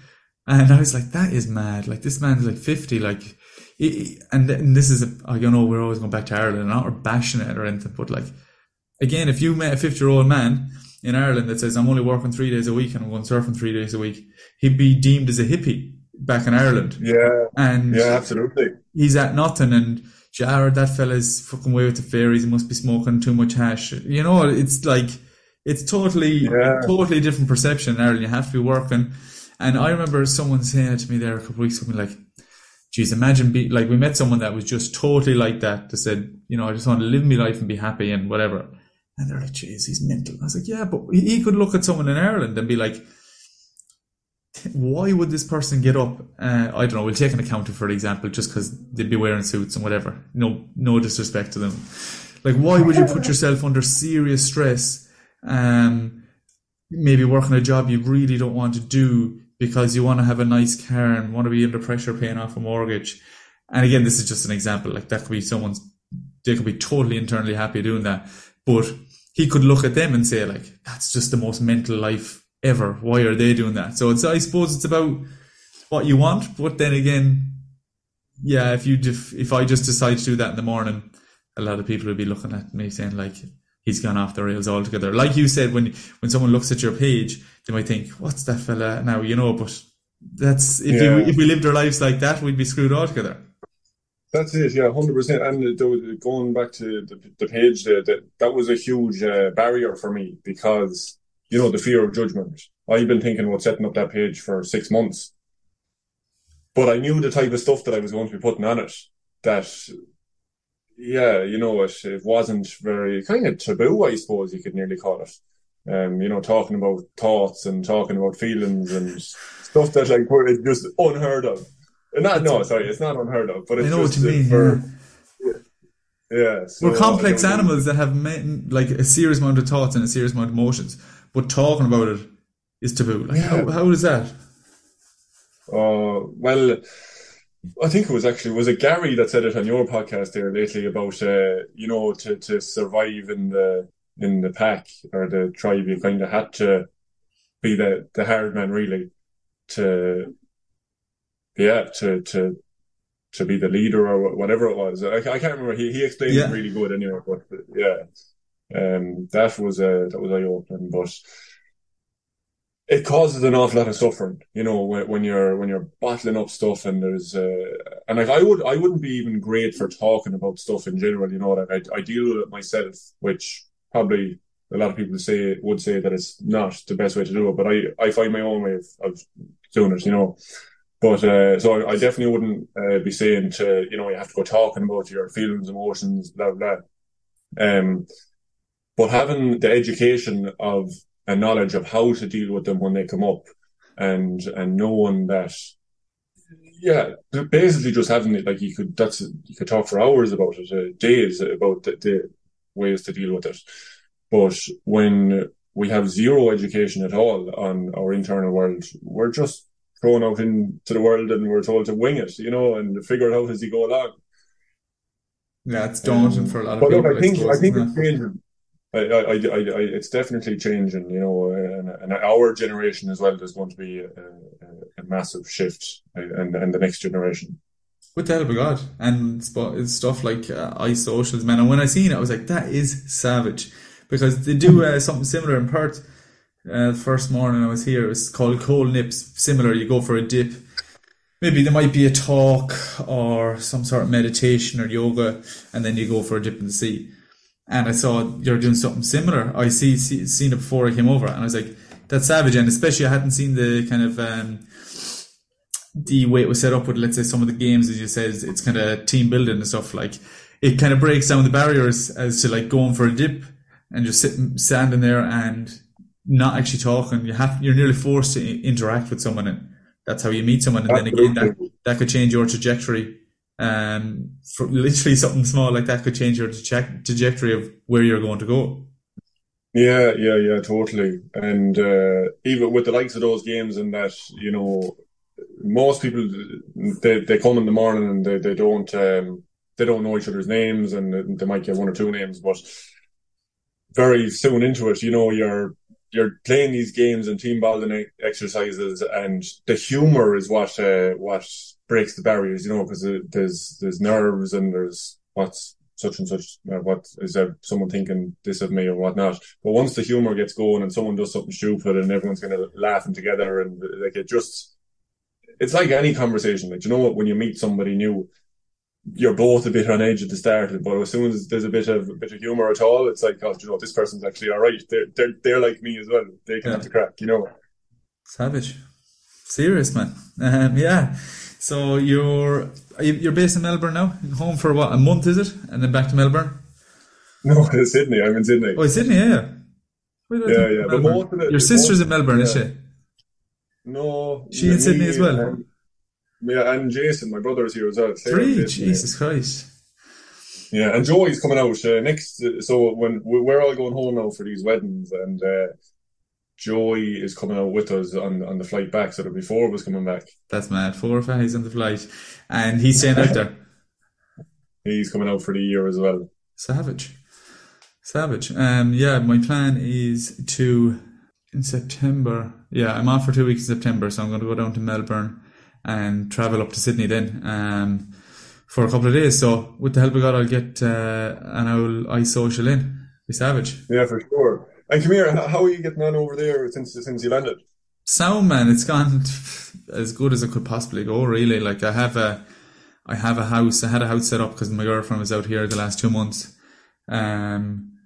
and I was like, that is mad. Like this man's like fifty, like. And, and this is, a, don't know, we're always going back to Ireland, and not we're bashing it or anything, but like, again, if you met a 50 year old man in Ireland that says I'm only working three days a week and I'm going surfing three days a week, he'd be deemed as a hippie back in Ireland. Yeah. And yeah, absolutely. He's at nothing and Jared, that fella's fucking way with the fairies. He must be smoking too much hash. You know, it's like it's totally yeah. totally different perception in Ireland. You have to be working. And I remember someone saying it to me there a couple of weeks ago, like, geez, imagine be like we met someone that was just totally like that, that said, you know, I just want to live my life and be happy and whatever. And they're like, jeez, he's mental. I was like, yeah, but he could look at someone in Ireland and be like, why would this person get up? Uh, I don't know. We'll take an accountant for example, just because they'd be wearing suits and whatever. No, no disrespect to them. Like, why would you put yourself under serious stress? Um, maybe working a job you really don't want to do because you want to have a nice car and want to be under pressure paying off a mortgage. And again, this is just an example. Like that could be someone's, they could be totally internally happy doing that. But he could look at them and say like, that's just the most mental life ever. Why are they doing that? So it's, I suppose it's about what you want. But then again, yeah, if you, if, if I just decide to do that in the morning, a lot of people would be looking at me saying like, he's gone off the rails altogether. Like you said, when when someone looks at your page, they might think, "What's that fella now?" You know, but that's if yeah. you, if we lived our lives like that, we'd be screwed altogether. That's it, yeah, hundred percent. And going back to the, the page, there, that that was a huge uh, barrier for me because you know the fear of judgment. I've been thinking about setting up that page for six months, but I knew the type of stuff that I was going to be putting on it. That yeah, you know, it, it wasn't very kind of taboo, I suppose you could nearly call it. Um, you know, talking about thoughts and talking about feelings and stuff that like were just unheard of. Not no, sorry, it's not unheard of, but it's I know just what you mean. For, yeah. yeah so, We're complex animals that have like a serious amount of thoughts and a serious amount of emotions, but talking about it is taboo. Like, yeah. how, how is that? Uh, well, I think it was actually was it Gary that said it on your podcast there lately about uh, you know to to survive in the in the pack or the tribe you kind of had to be the the hard man really to yeah to to to be the leader or whatever it was I, I can't remember he he explained yeah. it really good anyway but yeah um that was uh that was eye opening but it causes an awful lot of suffering, you know, when, you're when you're bottling up stuff and there's uh, and like I would I wouldn't be even great for talking about stuff in general, you know, like I, I deal with it myself, which probably a lot of people say would say that it's not the best way to do it, but I I find my own way of, of doing it, you know. But uh, so I, I definitely wouldn't uh, be saying to you know you have to go talking about your feelings, emotions, blah blah. Um, but having the education of a knowledge of how to deal with them when they come up and and knowing that yeah basically just having it like you could that's you could talk for hours about it uh, days about the, the ways to deal with it but when we have zero education at all on our internal world we're just thrown out into the world and we're told to wing it you know and figure it out as you go along yeah it's daunting um, for a lot of but people look, I think I, I think it's changing I, I, I, I, it's definitely changing, you know, and, and, our generation as well. There's going to be a, a, a massive shift, and and the next generation. With the help of God and stuff like uh, ice socials, man. And when I seen it, I was like, that is savage, because they do uh, something similar in Perth. Uh, first morning I was here, it's called Cold Nips. Similar, you go for a dip. Maybe there might be a talk or some sort of meditation or yoga, and then you go for a dip in the sea and I saw you're doing something similar. I see, see seen it before I came over, and I was like, "That's savage." And especially, I hadn't seen the kind of um, the way it was set up with, let's say, some of the games, as you said, it's kind of team building and stuff. Like it kind of breaks down the barriers as to like going for a dip and just sitting, standing there and not actually talking. You have you're nearly forced to interact with someone, and that's how you meet someone. And then again, that that could change your trajectory um, for literally something small like that could change your trajectory of where you're going to go. Yeah, yeah, yeah, totally. And uh, even with the likes of those games, and that you know, most people they they come in the morning and they they don't um, they don't know each other's names, and they might get one or two names, but very soon into it, you know, you're you're playing these games and team building exercises, and the humor is what uh, what breaks the barriers, you know, because there's there's nerves and there's what's such and such, uh, what is there someone thinking this of me or whatnot. But once the humor gets going and someone does something stupid and everyone's kind of laughing together and like it just, it's like any conversation. Like you know what, when you meet somebody new, you're both a bit on edge at the start, but as soon as there's a bit of a bit of humor at all, it's like, oh, you know, this person's actually all right. They're they're they're like me as well. They can yeah. have the crack, you know. Savage, serious man. Um, yeah. So you're you're based in Melbourne now. Home for what a month is it, and then back to Melbourne? No, Sydney. I'm in Sydney. Oh, Sydney, yeah. Yeah, yeah. But most of it, Your sister's in Melbourne, yeah. is she? No. She in Sydney as well. And, yeah, and Jason, my brother, is here as well. Three, Jesus Christ. Yeah, and Joey's coming out uh, next. Uh, so when we're all going home now for these weddings, and uh, Joey is coming out with us on, on the flight back. So there'll be four of us coming back. That's mad. Four of us on the flight, and he's staying out there. He's coming out for the year as well. Savage, savage. Um, yeah, my plan is to in September. Yeah, I'm off for two weeks in September, so I'm going to go down to Melbourne and travel up to Sydney then. Um, for a couple of days. So with the help of God, I'll get uh, an owl eye social in. Be savage. Yeah, for sure. And come here, how are you getting on over there since since you landed? Sound man, it's gone as good as it could possibly go. Really, like I have a, I have a house. I had a house set up because my girlfriend was out here the last two months. Um,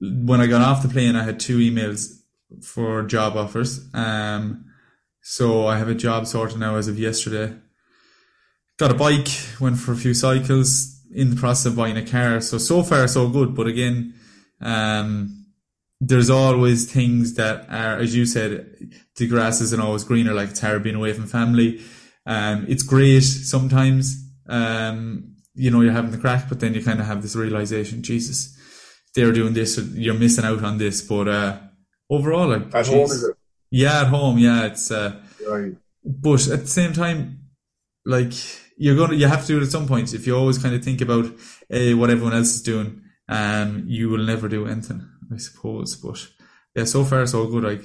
when I got off the plane, I had two emails for job offers. Um, so I have a job sorted now as of yesterday got a bike, went for a few cycles, in the process of buying a car. So, so far, so good. But again, um, there's always things that are, as you said, the grass isn't always greener, like it's hard being away from family. Um, it's great sometimes, um, you know, you're having the crack, but then you kind of have this realization, Jesus, they're doing this, you're missing out on this. But, uh, overall, like, at home, is it? Yeah, at home, yeah, it's, uh, right. but at the same time, like, you're going to, you have to do it at some point. If you always kind of think about uh, what everyone else is doing, um, you will never do anything, I suppose. But yeah, so far so good. Like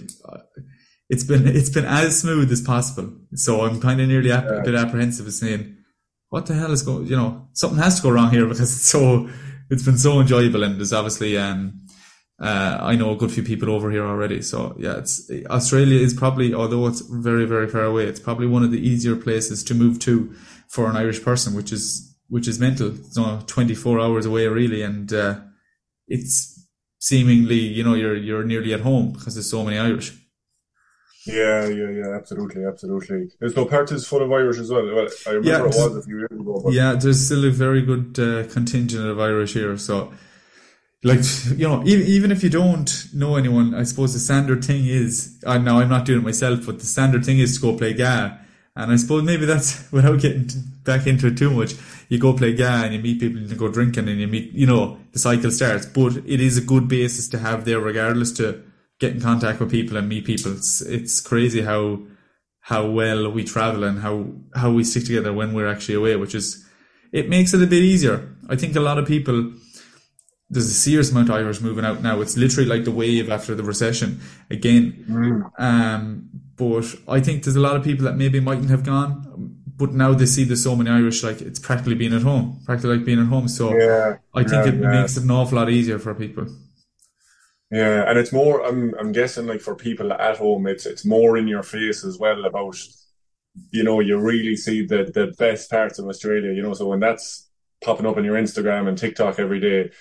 it's been, it's been as smooth as possible. So I'm kind of nearly ap- a bit apprehensive of saying, what the hell is going, you know, something has to go wrong here because it's so, it's been so enjoyable and there's obviously, um, uh, I know a good few people over here already. So yeah, it's Australia is probably, although it's very, very far away, it's probably one of the easier places to move to for an Irish person, which is which is mental. It's only 24 hours away, really, and uh, it's seemingly you know you're you're nearly at home because there's so many Irish. Yeah, yeah, yeah, absolutely, absolutely. There's no part is full of Irish as well. Well, I remember yeah, it was a few years ago. But... Yeah, there's still a very good uh, contingent of Irish here. So, like, you know, even, even if you don't know anyone, I suppose the standard thing is, uh, now I'm not doing it myself, but the standard thing is to go play GAA and I suppose maybe that's without getting back into it too much. You go play GAA and you meet people and you go drinking and you meet, you know, the cycle starts. But it is a good basis to have there, regardless to get in contact with people and meet people. It's, it's crazy how how well we travel and how how we stick together when we're actually away, which is it makes it a bit easier. I think a lot of people there's a serious amount of Irish moving out now. It's literally like the wave after the recession again. Mm. Um, but I think there's a lot of people that maybe mightn't have gone, but now they see there's so many Irish, like it's practically being at home, practically like being at home. So yeah, I think yeah, it yeah. makes it an awful lot easier for people. Yeah, and it's more. I'm I'm guessing like for people at home, it's it's more in your face as well about, you know, you really see the the best parts of Australia. You know, so when that's popping up on your Instagram and TikTok every day,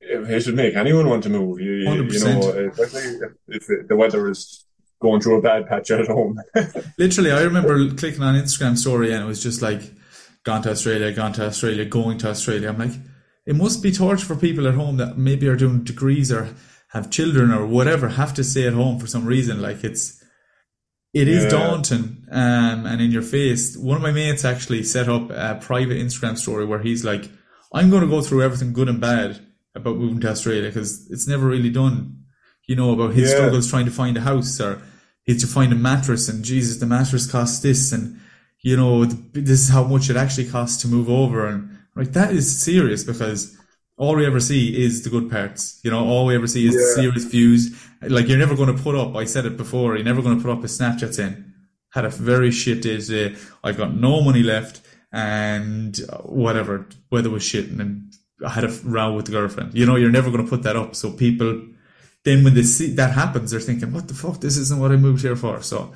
it should make anyone want to move. You, you know, especially if, if, the weather is going through a bad patch at home. Literally, I remember clicking on Instagram story and it was just like, gone to Australia, gone to Australia, going to Australia. I'm like, it must be torture for people at home that maybe are doing degrees or have children or whatever, have to stay at home for some reason. Like it's, it is yeah. daunting um, and in your face. One of my mates actually set up a private Instagram story where he's like, I'm going to go through everything good and bad about moving to Australia because it's never really done you know, about his yeah. struggles trying to find a house or he had to find a mattress and Jesus, the mattress costs this and, you know, this is how much it actually costs to move over. And like, that is serious because all we ever see is the good parts. You know, all we ever see is yeah. the serious views. Like, you're never going to put up, I said it before, you're never going to put up a Snapchat saying, had a very shit day today. I've got no money left and uh, whatever, weather was shit and I had a row with the girlfriend. You know, you're never going to put that up. So people then when they see that happens, they're thinking, "What the fuck? This isn't what I moved here for." So,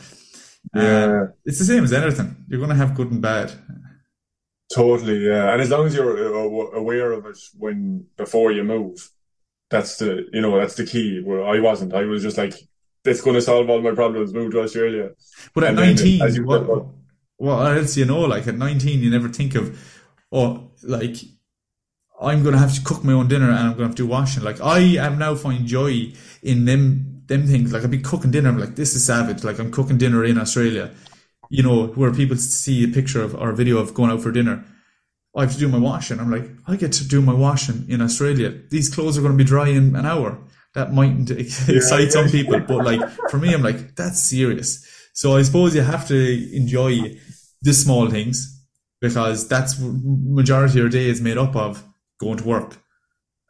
uh, yeah, it's the same as anything. You're going to have good and bad. Totally, yeah. And as long as you're uh, aware of it when before you move, that's the you know that's the key. Where I wasn't, I was just like, "That's going to solve all my problems." Move to Australia. But at and 19, then, what, what else you know? Like at 19, you never think of, oh, like I'm going to have to cook my own dinner and I'm going to have to do washing. Like I am now finding joy in them them things. Like I'd be cooking dinner. I'm like, this is savage. Like I'm cooking dinner in Australia, you know, where people see a picture of or a video of going out for dinner. I have to do my washing. I'm like, I get to do my washing in Australia. These clothes are going to be dry in an hour. That mightn't excite yeah, some people, but like for me, I'm like, that's serious. So I suppose you have to enjoy the small things because that's majority of your day is made up of going to work,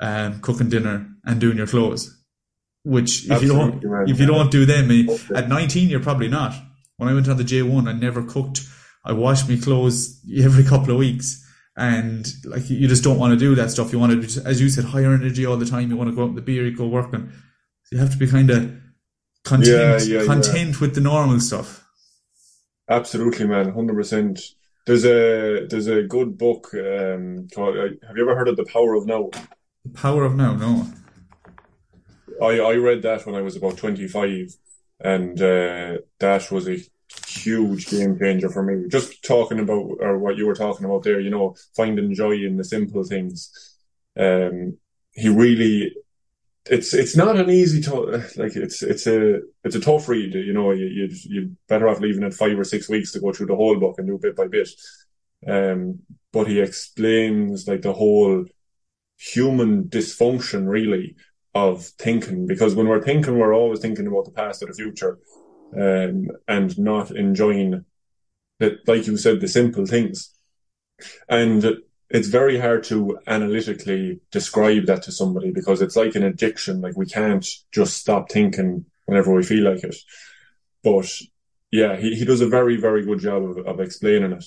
um, cooking dinner, and doing your clothes. Which if Absolutely, you don't man. if you don't do them, okay. at 19 you're probably not. When I went on the J1, I never cooked. I washed my clothes every couple of weeks. And like you just don't want to do that stuff. You want to, as you said, higher energy all the time. You want to go out in the beer, you go working. So you have to be kind of content, yeah, yeah, content with the normal stuff. Absolutely, man, hundred percent. There's a there's a good book um, called. Uh, have you ever heard of the Power of Now? The Power of Now, no. I I read that when I was about twenty five, and uh, that was a huge game changer for me. Just talking about or what you were talking about there, you know, finding joy in the simple things. Um, he really it's it's not an easy to like it's it's a it's a tough read. You know, you you you better off leaving it five or six weeks to go through the whole book and do bit by bit. Um, but he explains like the whole human dysfunction really of thinking because when we're thinking, we're always thinking about the past or the future, um, and not enjoying that, like you said, the simple things. And it's very hard to analytically describe that to somebody because it's like an addiction. Like we can't just stop thinking whenever we feel like it. But yeah, he, he does a very, very good job of, of explaining it.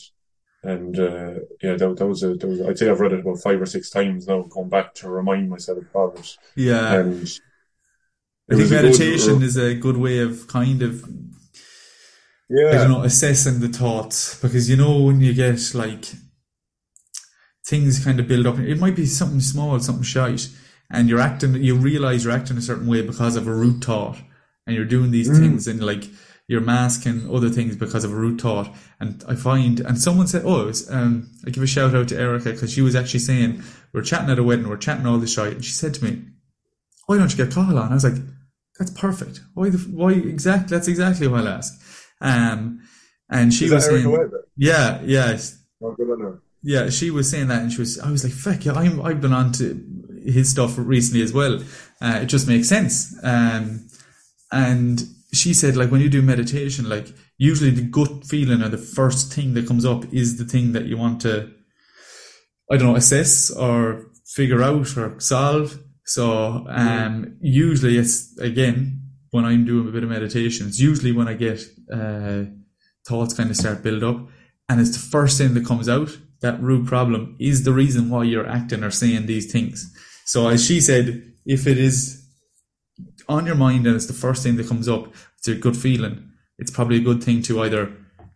And uh, yeah, that, that, was a, that was, I'd say I've read it about five or six times now, going back to remind myself of it. Yeah. And I think meditation good, is a good way of kind of, yeah, I don't know, assessing the thoughts because you know when you get like things kind of build up. It might be something small, something shite, and you're acting. You realize you're acting a certain way because of a root thought, and you're doing these mm. things, and like you're masking other things because of a root thought. And I find, and someone said, oh, was, um, I give a shout out to Erica because she was actually saying we're chatting at a wedding, we're chatting all this shit, and she said to me, "Why don't you get Cathal on?" I was like, "That's perfect. Why? The, why exactly? That's exactly what I'll ask." Um, and she was saying, "Yeah, yeah." Oh, good on her yeah, she was saying that, and she was. I was like, "Fuck yeah, I'm, I've been on to his stuff recently as well. Uh, it just makes sense." Um, and she said, like, when you do meditation, like, usually the gut feeling or the first thing that comes up is the thing that you want to, I don't know, assess or figure out or solve. So, um, usually it's again when I'm doing a bit of meditation. It's usually when I get uh, thoughts kind of start build up, and it's the first thing that comes out that root problem is the reason why you're acting or saying these things. So as she said, if it is on your mind and it's the first thing that comes up, it's a good feeling. It's probably a good thing to either,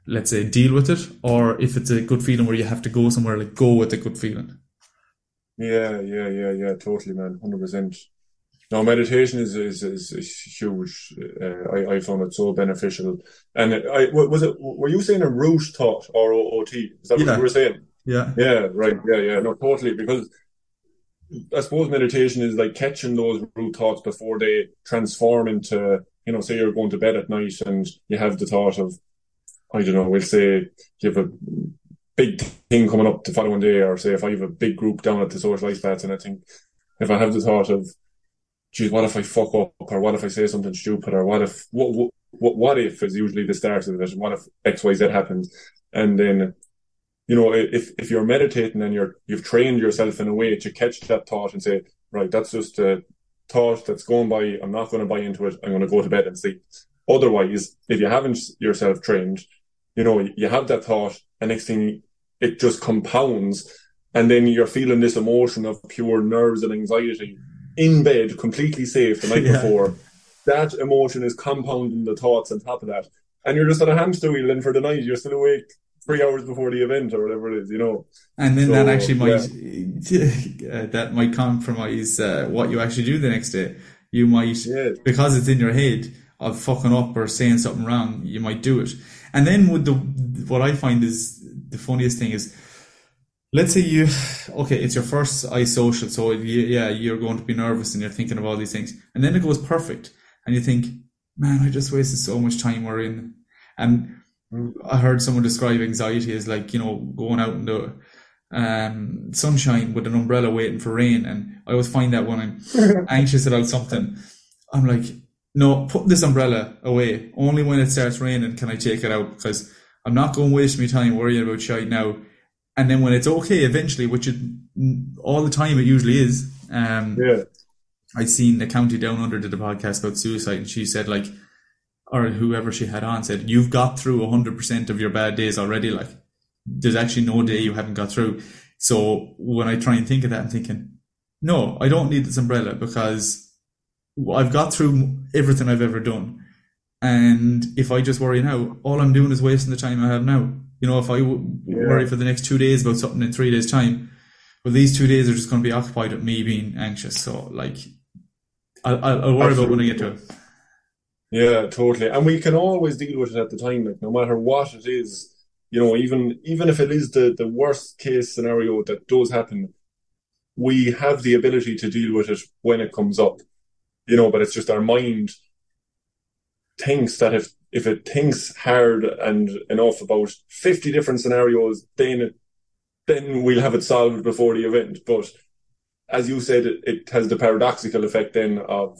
let's say, deal with it, or if it's a good feeling where you have to go somewhere, like go with a good feeling. Yeah, yeah, yeah, yeah, totally, man, hundred percent. No, meditation is is is, is huge. Uh, I I found it so beneficial. And I was it. Were you saying a root thought or? Is that yeah. what you were saying? Yeah. Yeah, right. Yeah, yeah. No, totally. Because I suppose meditation is like catching those root thoughts before they transform into, you know, say you're going to bed at night and you have the thought of, I don't know, we'll say you have a big thing coming up the following day, or say if I have a big group down at the social ice and I think if I have the thought of, geez, what if I fuck up, or what if I say something stupid, or what if, what, what, what if is usually the start of it, what if X, Y, Z happens, and then you know, if, if you're meditating and you're, you've trained yourself in a way to catch that thought and say, right, that's just a thought that's going by. I'm not going to buy into it. I'm going to go to bed and sleep. Otherwise, if you haven't yourself trained, you know, you have that thought and next thing it just compounds and then you're feeling this emotion of pure nerves and anxiety in bed, completely safe the night yeah. before. That emotion is compounding the thoughts on top of that. And you're just on a hamster wheel and for the night you're still awake three hours before the event or whatever it is, you know. And then so, that actually might yeah. uh, that might compromise uh, what you actually do the next day. You might because it's in your head of fucking up or saying something wrong. You might do it, and then with the what I find is the funniest thing is. Let's say you, okay, it's your first ice social, so you, yeah, you're going to be nervous and you're thinking of all these things, and then it goes perfect, and you think, man, I just wasted so much time worrying. And I heard someone describe anxiety as like, you know, going out in the um, sunshine with an umbrella waiting for rain. And I always find that when I'm anxious about something, I'm like, no, put this umbrella away. Only when it starts raining can I take it out because I'm not going to waste my time worrying about shite now. And then when it's okay eventually, which it all the time it usually is. Um, yeah. I'd seen the county down under did a podcast about suicide, and she said like, or whoever she had on said, you've got through hundred percent of your bad days already. Like, there's actually no day you haven't got through. So when I try and think of that, I'm thinking, no, I don't need this umbrella because I've got through everything I've ever done. And if I just worry now, all I'm doing is wasting the time I have now. You know, if I w- yeah. worry for the next two days about something in three days' time, well, these two days are just going to be occupied with me being anxious. So, like, I'll, I'll worry Absolutely. about when I get to it. Yeah, totally. And we can always deal with it at the time, like no matter what it is. You know, even even if it is the the worst case scenario that does happen, we have the ability to deal with it when it comes up. You know, but it's just our mind thinks that if if it thinks hard and enough about fifty different scenarios, then then we'll have it solved before the event. But as you said, it, it has the paradoxical effect then of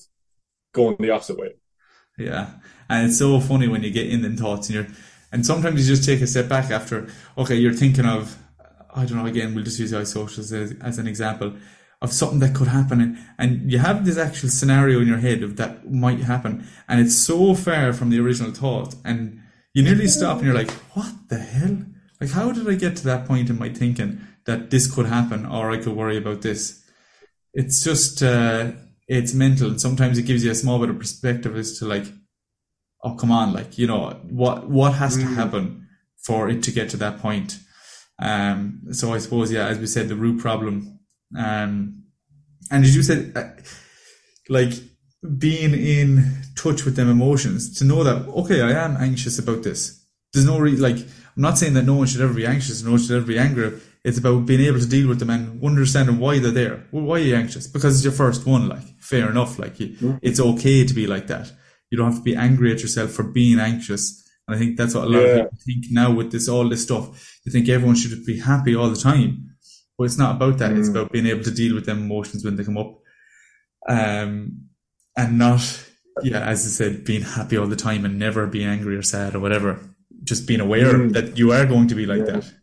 going the opposite way. Yeah. And it's so funny when you get in them thoughts and you're, and sometimes you just take a step back after, okay, you're thinking of, I don't know, again, we'll just use ice social as, as an example of something that could happen. And, and you have this actual scenario in your head of that might happen. And it's so far from the original thought. And you nearly stop and you're like, what the hell? Like, how did I get to that point in my thinking that this could happen or I could worry about this? It's just, uh, it's mental. And sometimes it gives you a small bit of perspective as to like, oh, come on, like, you know, what, what has mm. to happen for it to get to that point? Um, so I suppose, yeah, as we said, the root problem. Um, and as you said, uh, like being in touch with them emotions to know that, okay, I am anxious about this. There's no re- like, I'm not saying that no one should ever be anxious, no one should ever be angry it's about being able to deal with them and understanding why they're there. Well, why are you anxious? Because it's your first one. Like, fair enough. Like, you, mm. it's okay to be like that. You don't have to be angry at yourself for being anxious. And I think that's what a lot yeah. of people think now with this, all this stuff. You think everyone should be happy all the time. But it's not about that. Mm. It's about being able to deal with them emotions when they come up. Um, and not, yeah, as I said, being happy all the time and never being angry or sad or whatever. Just being aware mm. that you are going to be like yeah. that.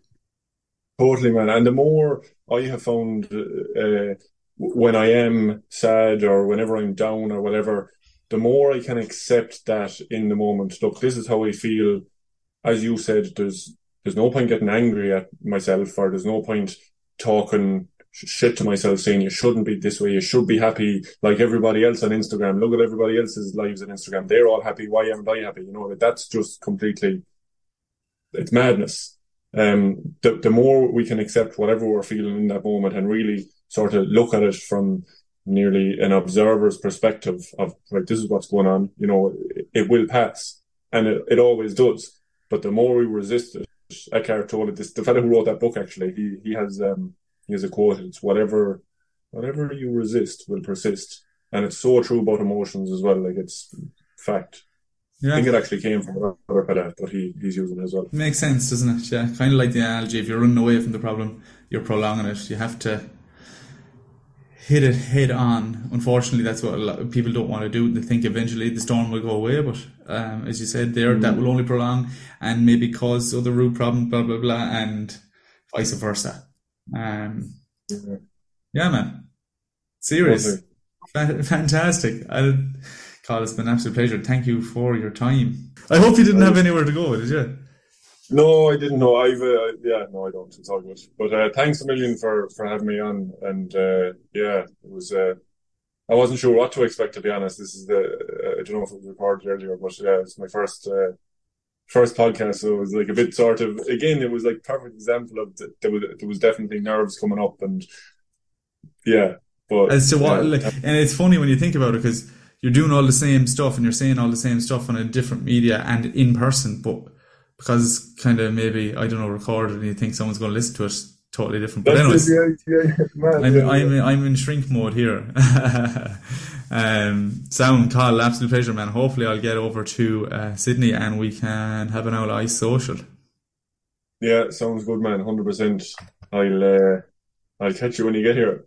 Totally, man. And the more I have found uh, when I am sad or whenever I'm down or whatever, the more I can accept that in the moment. Look, this is how I feel. As you said, there's there's no point getting angry at myself, or there's no point talking shit to myself saying you shouldn't be this way. You should be happy like everybody else on Instagram. Look at everybody else's lives on Instagram. They're all happy. Why am I happy? You know, that's just completely, it's madness um, the, the more we can accept whatever we're feeling in that moment and really sort of look at it from nearly an observer's perspective of like, this is what's going on, you know, it, it will pass. And it, it always does. But the more we resist it, Eckhart Tolle this, the fellow who wrote that book actually, he, he has, um, he has a quote, it's whatever, whatever you resist will persist. And it's so true about emotions as well. Like it's fact. Yeah. I think it actually came from another pedal, but he, he's using it as well. Makes sense, doesn't it? Yeah, kind of like the analogy. If you're running away from the problem, you're prolonging it. You have to hit it head on. Unfortunately, that's what a lot of people don't want to do. They think eventually the storm will go away, but um, as you said there, mm. that will only prolong and maybe cause other root problems, blah blah blah, and vice versa. Um, yeah. yeah, man, serious, fantastic. I, Cathal, it's been an absolute pleasure. Thank you for your time. I hope you didn't have anywhere to go, did you? No, I didn't know. I've uh, yeah, no, I don't. It's all good. But uh, thanks a million for for having me on. And uh, yeah, it was. Uh, I wasn't sure what to expect to be honest. This is the uh, I don't know if it was recorded earlier, but yeah, it's my first uh, first podcast, so it was like a bit sort of again. It was like perfect example of the, there was there was definitely nerves coming up, and yeah. But as to what, like, and it's funny when you think about it because you're doing all the same stuff and you're saying all the same stuff on a different media and in person, but because it's kind of maybe I don't know recorded and you think someone's going to listen to it, totally different. But anyways, yeah, yeah, man, I'm, yeah, I'm, I'm in shrink mode here. Um, sound, Cathal, absolute pleasure, man. Hopefully, I'll get over to uh, Sydney and we can have an old ice social. Yeah, sounds good, man. Hundred percent. I'll uh, I'll catch you when you get here.